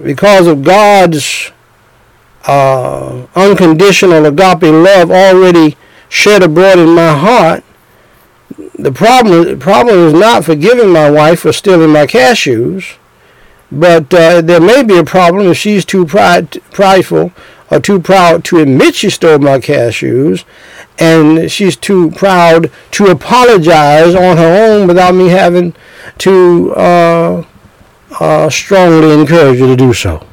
because of God's uh, unconditional agape love already shed abroad in my heart, the problem, the problem is not forgiving my wife for stealing my cashews, but uh, there may be a problem if she's too pride, prideful or too proud to admit she stole my cashews, and she's too proud to apologize on her own without me having to uh, uh strongly encourage her to do so.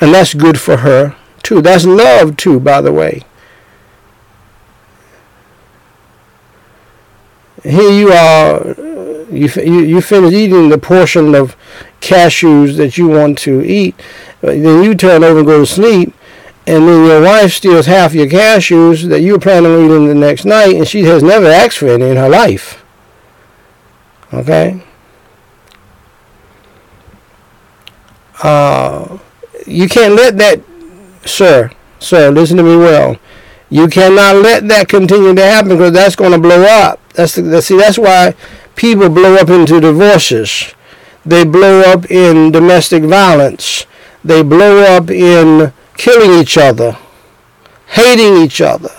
And that's good for her too. That's love too, by the way. Here you are, you, you, you finish eating the portion of cashews that you want to eat, then you turn over and go to sleep, and then your wife steals half your cashews that you were planning on eating the next night, and she has never asked for any in her life. Okay? Uh, you can't let that, sir, sir, listen to me well. You cannot let that continue to happen because that's going to blow up. That's the, see, that's why people blow up into divorces. They blow up in domestic violence. They blow up in killing each other, hating each other.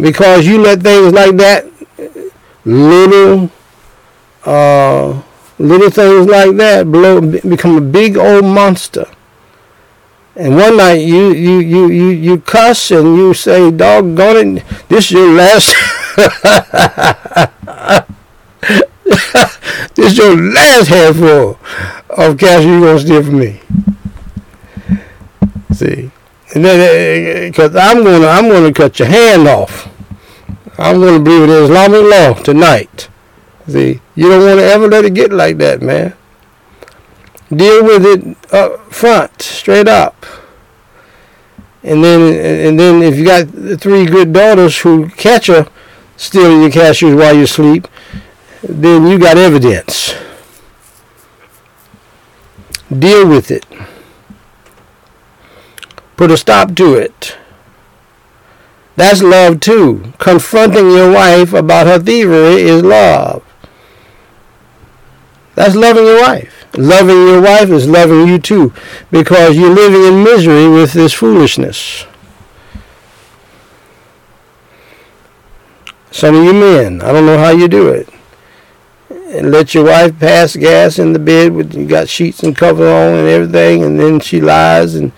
Because you let things like that, little uh, little things like that blow become a big old monster. And one night you you you you, you cuss and you say, "Doggone it, this is your last." this is your last handful of cash you're gonna steal from me. See, and then because uh, I'm gonna I'm gonna cut your hand off. I'm gonna be with Islamic law tonight. See, you don't want to ever let it get like that, man. Deal with it up front, straight up. And then, and then, if you got three good daughters who catch her stealing your cashews while you sleep, then you got evidence. Deal with it. Put a stop to it. That's love too. Confronting your wife about her thievery is love. That's loving your wife. Loving your wife is loving you too because you're living in misery with this foolishness. Some of you men, I don't know how you do it. And let your wife pass gas in the bed with you got sheets and cover on and everything, and then she lies and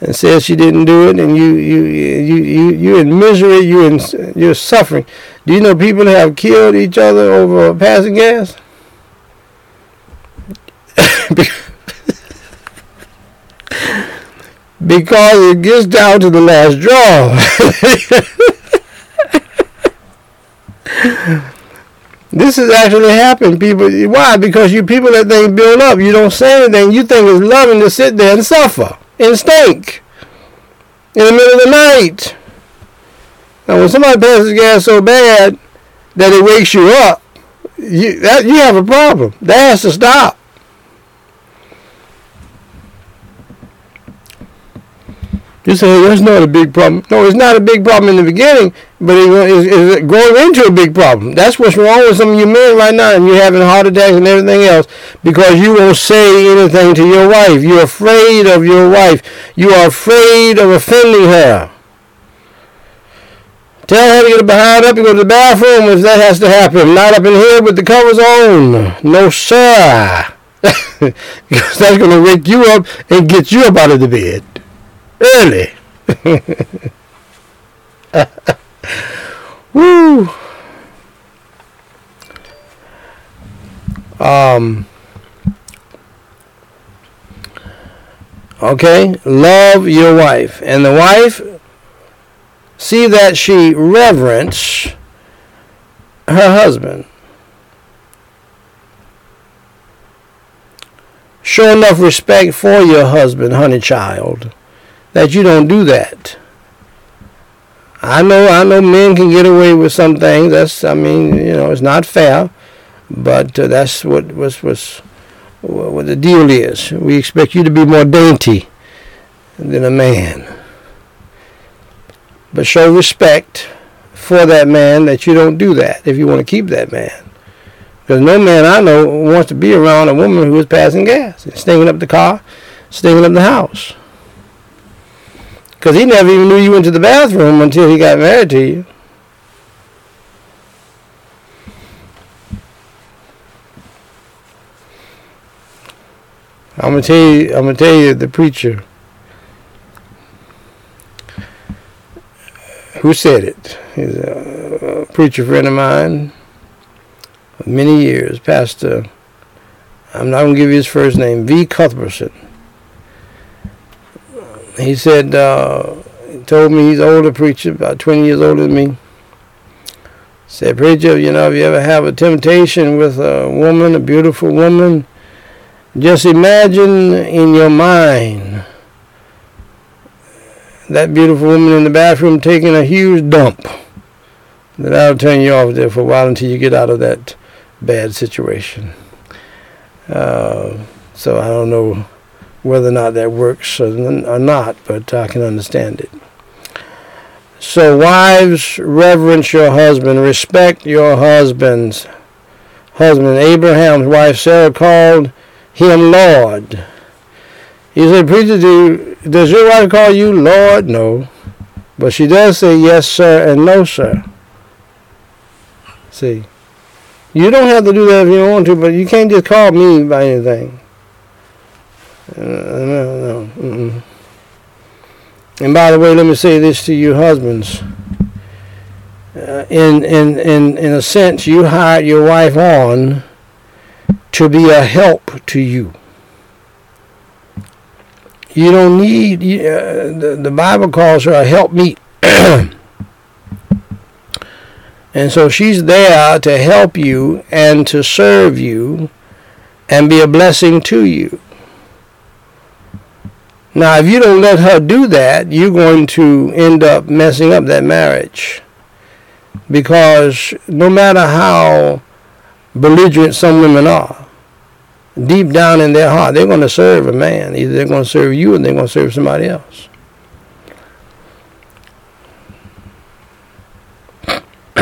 and says she didn't do it, and you you you you you're in misery, you're in you're suffering. Do you know people have killed each other over passing gas? because it gets down to the last draw. this has actually happened. People, why? Because you people that they build up. You don't say anything. You think it's loving to sit there and suffer and stink in the middle of the night. Now, when somebody passes gas so bad that it wakes you up, you that you have a problem. That has to stop. You say that's not a big problem. No, it's not a big problem in the beginning, but it is, growing into a big problem. That's what's wrong with some of you men right now, and you're having heart attacks and everything else because you won't say anything to your wife. You're afraid of your wife. You are afraid of offending her. Tell her to get behind up and go to the bathroom if that has to happen. Not up in here with the covers on. No, sir. because that's going to wake you up and get you up out of the bed early. Woo. Um. Okay, love your wife, and the wife see that she reverence her husband. Show enough respect for your husband, honey child that you don't do that. I know, I know, men can get away with some things. That's, I mean, you know, it's not fair, but uh, that's what was was what the deal is. We expect you to be more dainty than a man, but show respect for that man that you don't do that if you want to keep that man. Because no man I know wants to be around a woman who is passing gas, and stinking up the car, stinking up the house. Because he never even knew you went to the bathroom until he got married to you. I'm gonna tell you. I'm gonna tell you the preacher who said it. He's a, preacher friend of mine of many years, Pastor. I'm not gonna give you his first name, V. Cuthbertson he said, uh, he told me he's an older preacher, about 20 years older than me. Said, preacher, you know, if you ever have a temptation with a woman, a beautiful woman, just imagine in your mind that beautiful woman in the bathroom taking a huge dump. That'll turn you off there for a while until you get out of that bad situation. Uh, so I don't know whether or not that works or not, but I can understand it. So, wives, reverence your husband, respect your husband's husband. Abraham's wife Sarah called him Lord. He said, Preacher, do, does your wife call you Lord? No. But she does say yes, sir, and no, sir. See, you don't have to do that if you don't want to, but you can't just call me by anything. Uh, no, no. And by the way, let me say this to you husbands. Uh, in, in, in, in a sense, you hired your wife on to be a help to you. You don't need, uh, the, the Bible calls her a helpmeet. and so she's there to help you and to serve you and be a blessing to you. Now, if you don't let her do that, you're going to end up messing up that marriage. Because no matter how belligerent some women are, deep down in their heart, they're going to serve a man. Either they're going to serve you or they're going to serve somebody else.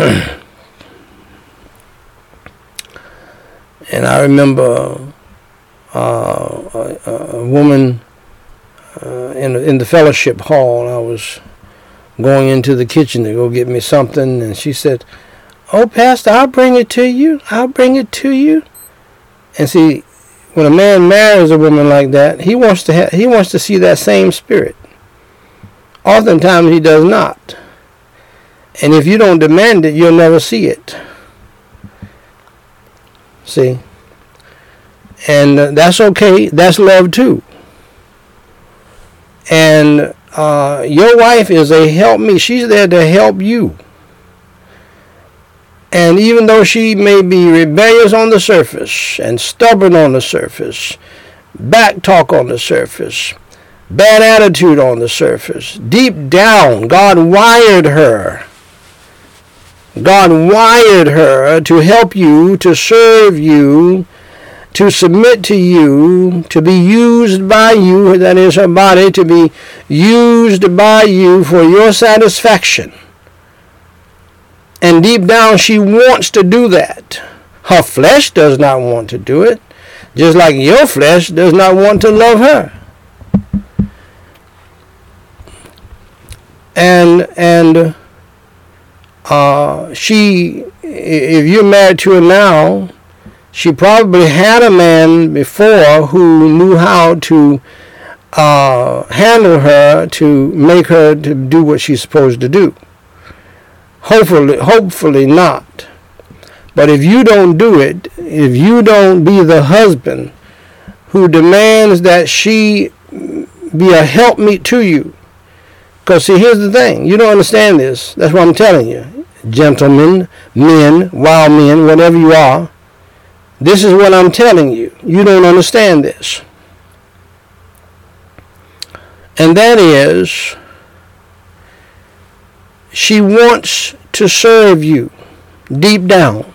and I remember uh, a, a woman uh, in in the fellowship hall. I was going into the kitchen to go get me something, and she said, "Oh, Pastor, I'll bring it to you. I'll bring it to you." And see, when a man marries a woman like that, he wants to ha- he wants to see that same spirit. Oftentimes he does not. And if you don't demand it, you'll never see it. See? And uh, that's okay. That's love too. And uh, your wife is a helpmeet. She's there to help you. And even though she may be rebellious on the surface and stubborn on the surface, back talk on the surface, bad attitude on the surface, deep down, God wired her. God wired her to help you, to serve you, to submit to you, to be used by you, that is her body, to be used by you for your satisfaction. And deep down, she wants to do that. Her flesh does not want to do it, just like your flesh does not want to love her. And and uh, she, if you're married to her now, she probably had a man before who knew how to uh, handle her to make her to do what she's supposed to do. Hopefully, hopefully not. But if you don't do it, if you don't be the husband who demands that she be a helpmeet to you, because see, here's the thing: you don't understand this. That's what I'm telling you, gentlemen, men, wild men, whatever you are. This is what I'm telling you. You don't understand this. And that is, she wants to serve you deep down.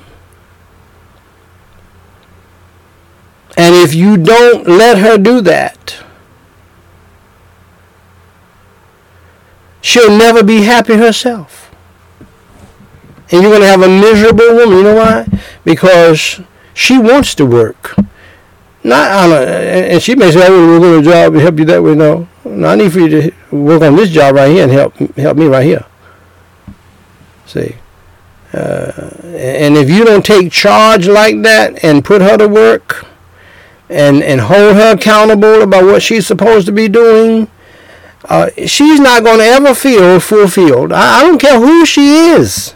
And if you don't let her do that, she'll never be happy herself. And you're going to have a miserable woman. You know why? Because she wants to work. Not on a, and she may say, "Oh, "I will work on a job and help you that way." No, no, I need for you to work on this job right here and help help me right here. See, uh, and if you don't take charge like that and put her to work, and and hold her accountable about what she's supposed to be doing, uh, she's not going to ever feel fulfilled. I, I don't care who she is.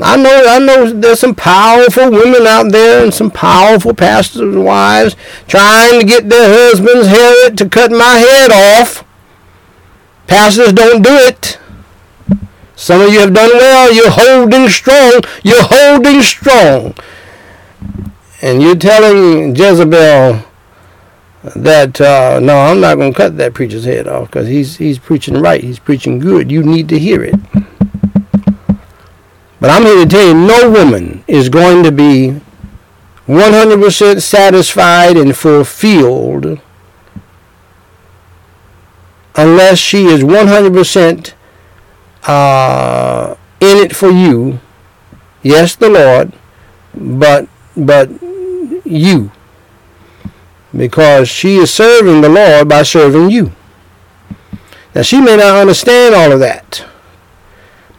I know, I know there's some powerful women out there and some powerful pastors' wives trying to get their husbands' hair to cut my head off. Pastors don't do it. Some of you have done well. You're holding strong. You're holding strong. And you're telling Jezebel that, uh, no, I'm not going to cut that preacher's head off because he's, he's preaching right. He's preaching good. You need to hear it. But I'm here to tell you, no woman is going to be 100% satisfied and fulfilled unless she is 100% uh, in it for you. Yes, the Lord, but but you, because she is serving the Lord by serving you. Now she may not understand all of that.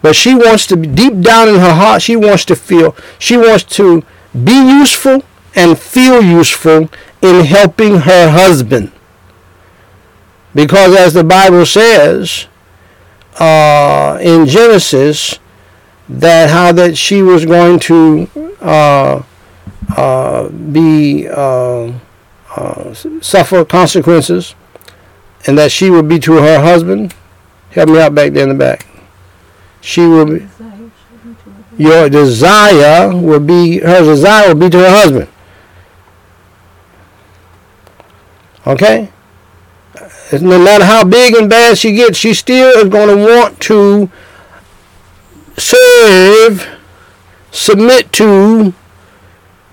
But she wants to be deep down in her heart, she wants to feel, she wants to be useful and feel useful in helping her husband. Because as the Bible says uh, in Genesis, that how that she was going to uh, uh, be uh, uh, suffer consequences, and that she would be to her husband. Help me out back there in the back she will be, your desire will be, her desire will be to her husband. Okay? No matter how big and bad she gets, she still is going to want to serve, submit to,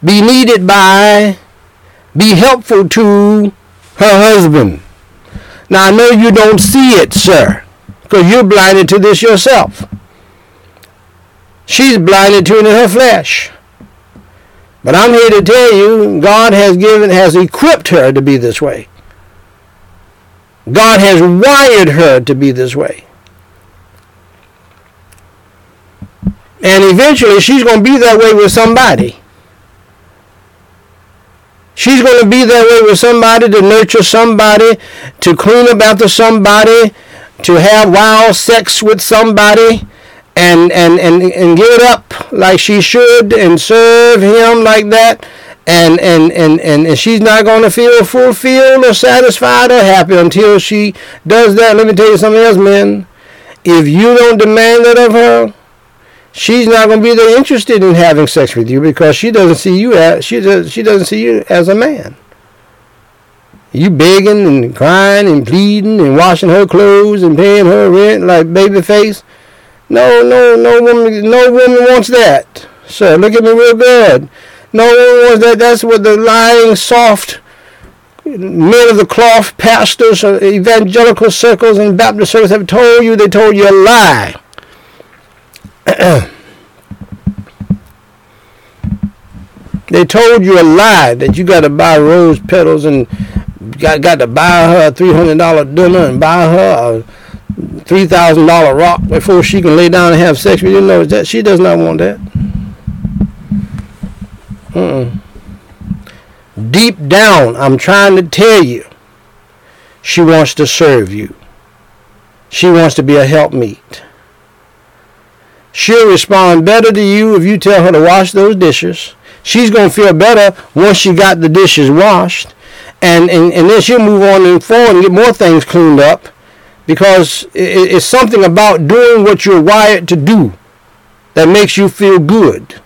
be needed by, be helpful to her husband. Now I know you don't see it, sir, because you're blinded to this yourself. She's blinded to it in her flesh. But I'm here to tell you, God has given, has equipped her to be this way. God has wired her to be this way. And eventually she's going to be that way with somebody. She's going to be that way with somebody to nurture somebody, to clean up after somebody, to have wild sex with somebody and, and, and, and give it up like she should and serve him like that. And and and and, she's not going to feel fulfilled or satisfied or happy until she does that. Let me tell you something else men if you don't demand that of her she's not going to be that interested in having sex with you because she doesn't see you as she does she doesn't see you as a man. You begging and crying and pleading and washing her clothes and paying her rent like baby face no no no woman no woman wants that. Sir look at me real good. No one wants that. That's what the lying soft men of the cloth pastors uh, evangelical circles and baptist circles have told you. They told you a lie. They told you a lie that you got to buy rose petals and got got to buy her a three hundred dollar dinner and buy her a three thousand dollar rock before she can lay down and have sex with you. Know that she does not want that. Mm-mm. Deep down, I'm trying to tell you, she wants to serve you. She wants to be a helpmeet. She'll respond better to you if you tell her to wash those dishes. She's going to feel better once she got the dishes washed. And, and, and then she'll move on and forward and get more things cleaned up because it's something about doing what you're wired to do that makes you feel good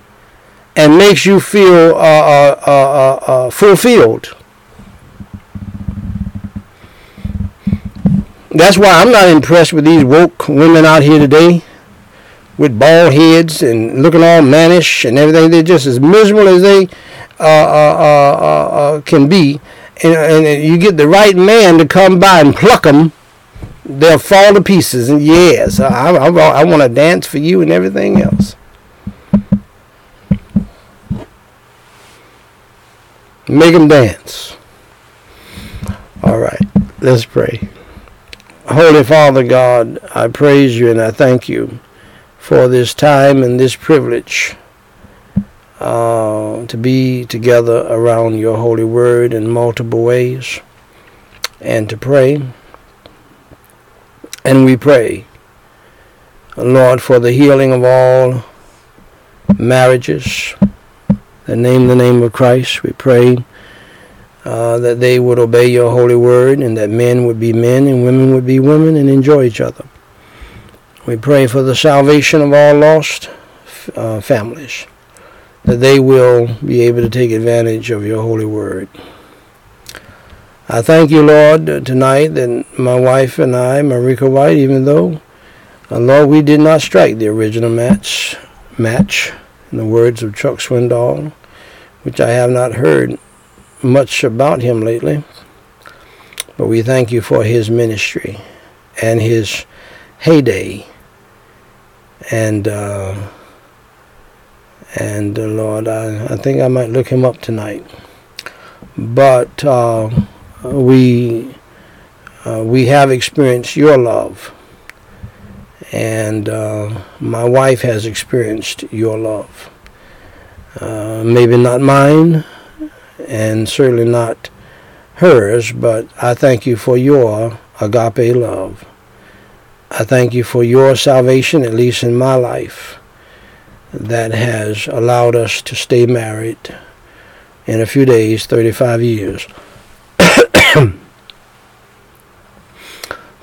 and makes you feel uh, uh, uh, uh, uh fulfilled. That's why I'm not impressed with these woke women out here today with bald heads and looking all mannish and everything. They're just as miserable as they uh, can be. And, and, you get the right man to come by and pluck them, they'll fall to pieces. And yes, I, I, I want to dance for you and everything else. Make them dance. All right, let's pray. Holy Father God, I praise you and I thank you for this time and this privilege uh, to be together around your holy word in multiple ways and to pray. And we pray, Lord, for the healing of all marriages that name the name of Christ. We pray uh, that they would obey your holy word and that men would be men and women would be women and enjoy each other. We pray for the salvation of all lost uh, families, that they will be able to take advantage of your holy word. I thank you, Lord, tonight that my wife and I, Marika White, even though, uh, Lord, we did not strike the original match, match, in the words of Chuck Swindoll, which I have not heard much about him lately, but we thank you for his ministry and his heyday and uh, and uh, Lord, I, I think I might look him up tonight. But uh, we uh, we have experienced your love, and uh, my wife has experienced your love. Uh, maybe not mine, and certainly not hers, but I thank you for your agape love. I thank you for your salvation, at least in my life, that has allowed us to stay married in a few days, 35 years.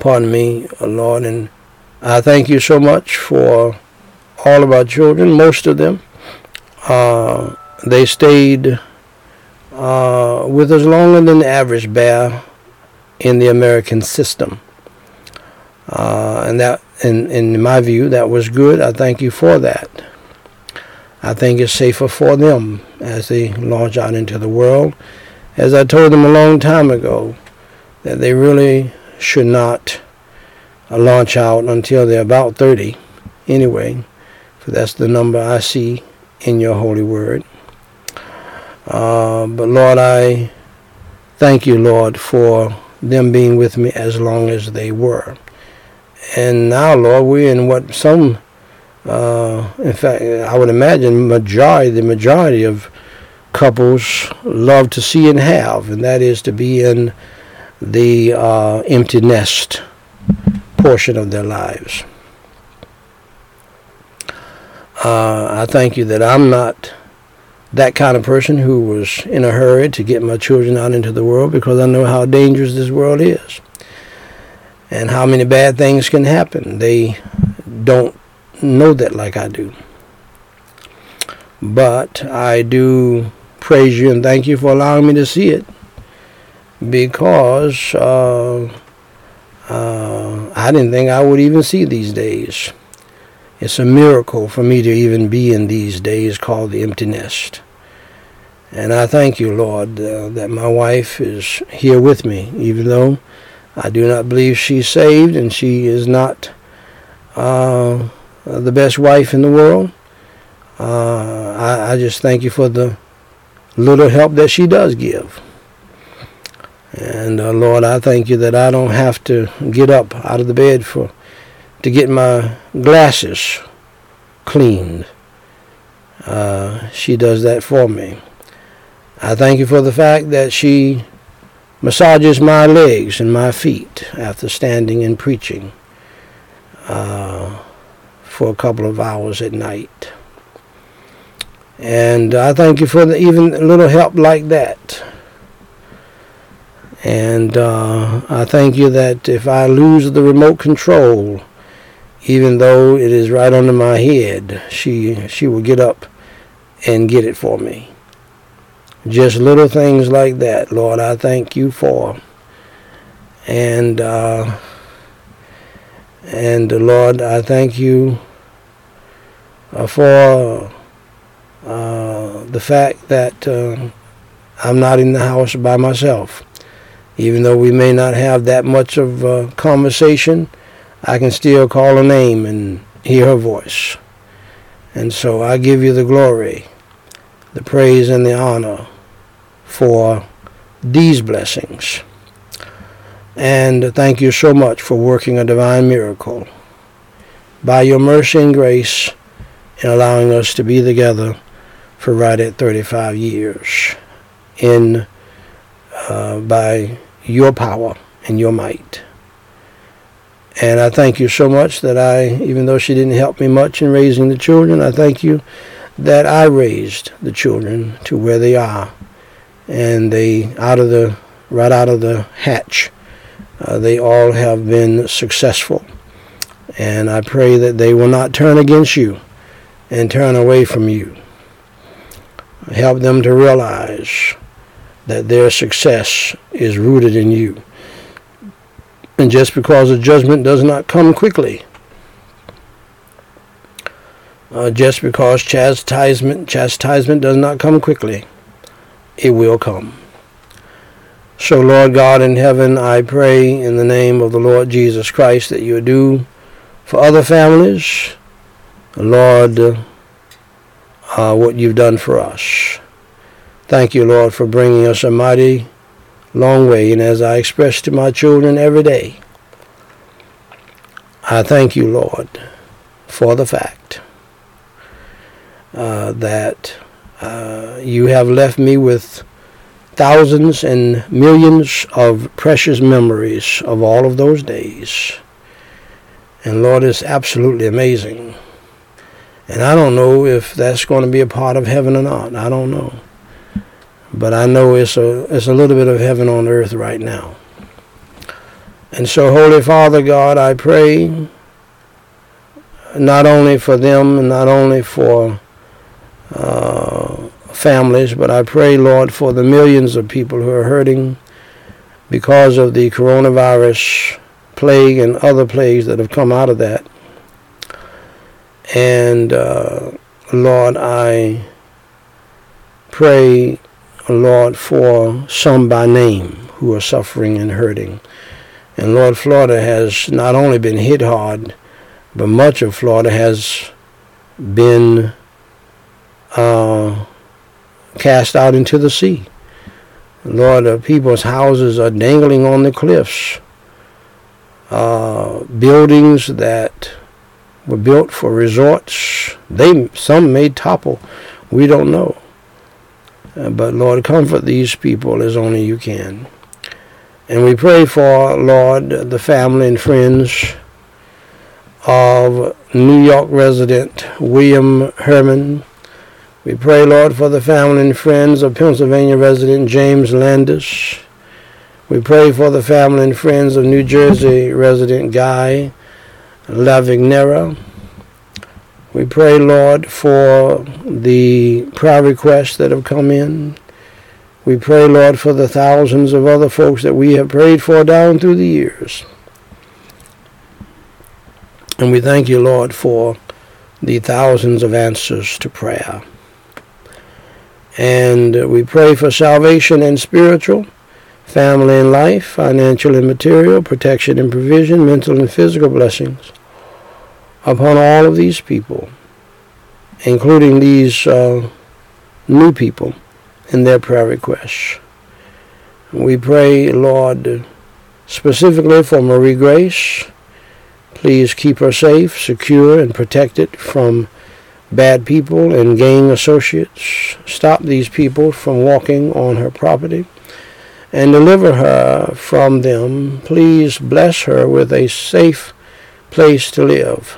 Pardon me, Lord, and I thank you so much for all of our children, most of them. Uh, they stayed uh, with us longer than the average bear in the American system. Uh, and that, in, in my view, that was good. I thank you for that. I think it's safer for them as they launch out into the world. As I told them a long time ago, that they really should not uh, launch out until they're about 30 anyway, for that's the number I see in your holy word. Uh, but Lord, I thank you, Lord, for them being with me as long as they were. And now, Lord, we're in what some, uh, in fact, I would imagine majority, the majority of couples love to see and have, and that is to be in the uh, empty nest portion of their lives. Uh, I thank you that I'm not that kind of person who was in a hurry to get my children out into the world because I know how dangerous this world is and how many bad things can happen. They don't know that like I do. But I do praise you and thank you for allowing me to see it because uh, uh, I didn't think I would even see these days. It's a miracle for me to even be in these days called the empty nest. And I thank you, Lord, uh, that my wife is here with me, even though I do not believe she's saved and she is not uh, the best wife in the world. Uh, I, I just thank you for the little help that she does give. And uh, Lord, I thank you that I don't have to get up out of the bed for to get my glasses cleaned. Uh, she does that for me. I thank you for the fact that she massages my legs and my feet after standing and preaching uh, for a couple of hours at night. And I thank you for the, even a little help like that. And uh, I thank you that if I lose the remote control, even though it is right under my head, she she will get up and get it for me. Just little things like that, Lord, I thank you for. And uh, and uh, Lord, I thank you uh, for uh, the fact that uh, I'm not in the house by myself. Even though we may not have that much of a conversation, I can still call her name and hear her voice. And so I give you the glory, the praise, and the honor for these blessings. And thank you so much for working a divine miracle by your mercy and grace in allowing us to be together for right at 35 years in uh, by your power and your might. And I thank you so much that I, even though she didn't help me much in raising the children, I thank you that I raised the children to where they are. And they, out of the, right out of the hatch, uh, they all have been successful. And I pray that they will not turn against you and turn away from you. Help them to realize that their success is rooted in you. And just because the judgment does not come quickly, uh, just because chastisement chastisement does not come quickly, it will come. So, Lord God in heaven, I pray in the name of the Lord Jesus Christ that you do for other families, Lord, uh, what you've done for us. Thank you, Lord, for bringing us a mighty long way. And as I express to my children every day, I thank you, Lord, for the fact uh, that uh, you have left me with thousands and millions of precious memories of all of those days. And Lord, it's absolutely amazing. And I don't know if that's going to be a part of heaven or not. I don't know. But I know it's a, it's a little bit of heaven on earth right now. And so, Holy Father God, I pray not only for them and not only for uh, families, but I pray, Lord, for the millions of people who are hurting because of the coronavirus plague and other plagues that have come out of that. And uh, Lord, I pray Lord, for some by name who are suffering and hurting. And Lord, Florida has not only been hit hard, but much of Florida has been uh, cast out into the sea. Lord, uh, people's houses are dangling on the cliffs. Uh, buildings that were built for resorts, they some may topple. We don't know. Uh, but Lord, comfort these people as only you can. And we pray for, Lord, the family and friends of New York resident William Herman. We pray, Lord, for the family and friends of Pennsylvania resident James Landis. We pray for the family and friends of New Jersey resident Guy Lavignera. We pray, Lord, for the prayer requests that have come in. We pray, Lord, for the thousands of other folks that we have prayed for down through the years. And we thank you, Lord, for the thousands of answers to prayer. And we pray for salvation and spiritual family and life, financial and material, protection and provision, mental and physical blessings upon all of these people, including these uh, new people in their prayer requests. We pray, Lord, specifically for Marie Grace. Please keep her safe, secure, and protected from bad people and gang associates. Stop these people from walking on her property and deliver her from them. Please bless her with a safe place to live.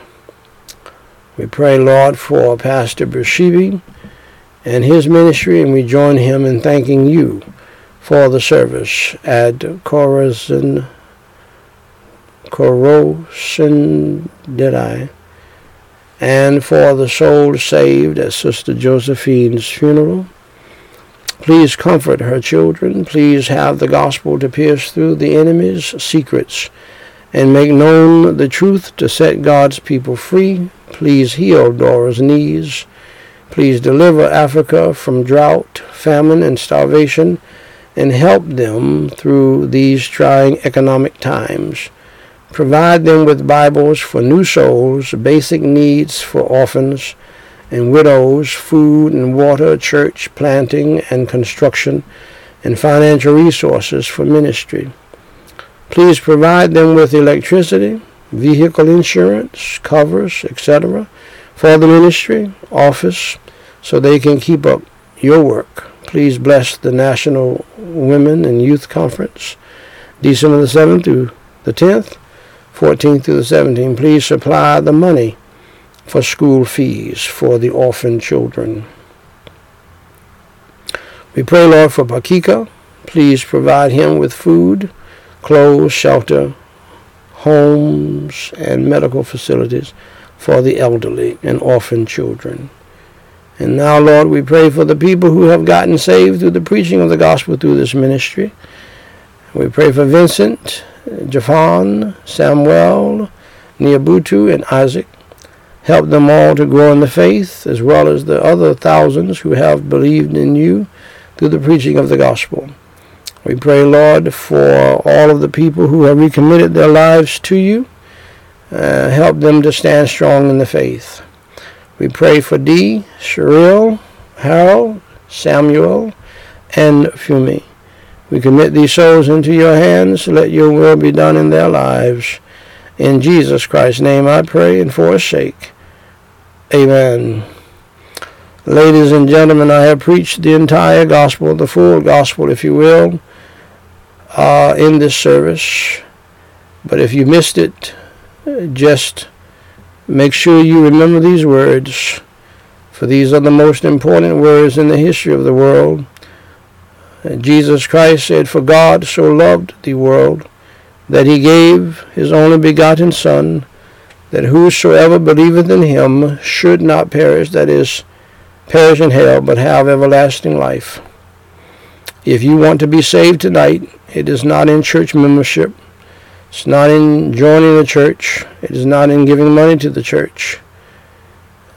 We pray, Lord, for Pastor Bershebi and his ministry, and we join him in thanking you for the service at Corazon, Corosin, did I? And for the souls saved at Sister Josephine's funeral. Please comfort her children. Please have the gospel to pierce through the enemy's secrets and make known the truth to set God's people free. Please heal Dora's knees. Please deliver Africa from drought, famine, and starvation and help them through these trying economic times. Provide them with Bibles for new souls, basic needs for orphans, and widows, food and water, church planting and construction, and financial resources for ministry. Please provide them with electricity, vehicle insurance, covers, etc., for the ministry, office, so they can keep up your work. Please bless the National Women and Youth Conference, December the 7th through the 10th, 14th through the 17th. Please supply the money for school fees for the orphan children. We pray, Lord, for Pakika. Please provide him with food, clothes, shelter, homes, and medical facilities for the elderly and orphan children. And now, Lord, we pray for the people who have gotten saved through the preaching of the gospel through this ministry. We pray for Vincent, Jafan, Samuel, Niabutu, and Isaac. Help them all to grow in the faith, as well as the other thousands who have believed in you through the preaching of the gospel. We pray, Lord, for all of the people who have recommitted their lives to you. Uh, help them to stand strong in the faith. We pray for Dee, Cheryl, Harold, Samuel, and Fumi. We commit these souls into your hands. Let your will be done in their lives. In Jesus Christ's name I pray and for sake. Amen. Ladies and gentlemen, I have preached the entire gospel, the full gospel, if you will, uh, in this service. But if you missed it, just make sure you remember these words, for these are the most important words in the history of the world. Jesus Christ said, For God so loved the world that he gave his only begotten Son, that whosoever believeth in him should not perish, that is, perish in hell, but have everlasting life. If you want to be saved tonight, it is not in church membership. It's not in joining the church. It is not in giving money to the church.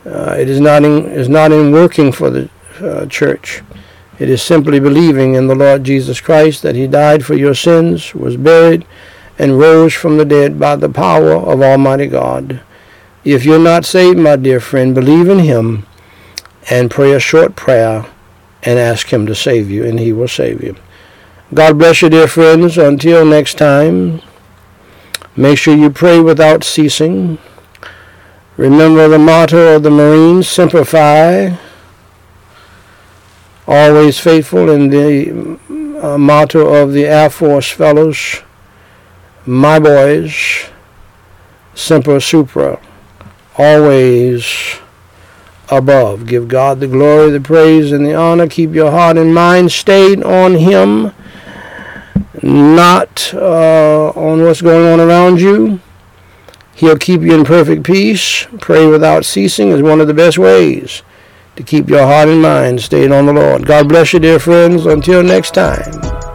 Uh, it is not in is not in working for the uh, church. It is simply believing in the Lord Jesus Christ that He died for your sins, was buried, and rose from the dead by the power of Almighty God. If you're not saved, my dear friend, believe in Him and pray a short prayer and ask Him to save you, and He will save you. God bless you, dear friends. Until next time, make sure you pray without ceasing. Remember the motto of the Marines, Semper Fi, always faithful, and the uh, motto of the Air Force Fellows, my boys, Semper Supra, always above. Give God the glory, the praise, and the honor. Keep your heart and mind stayed on Him, not uh, on what's going on around you. He'll keep you in perfect peace. Pray without ceasing is one of the best ways to keep your heart and mind stayed on the Lord. God bless you, dear friends. Until next time.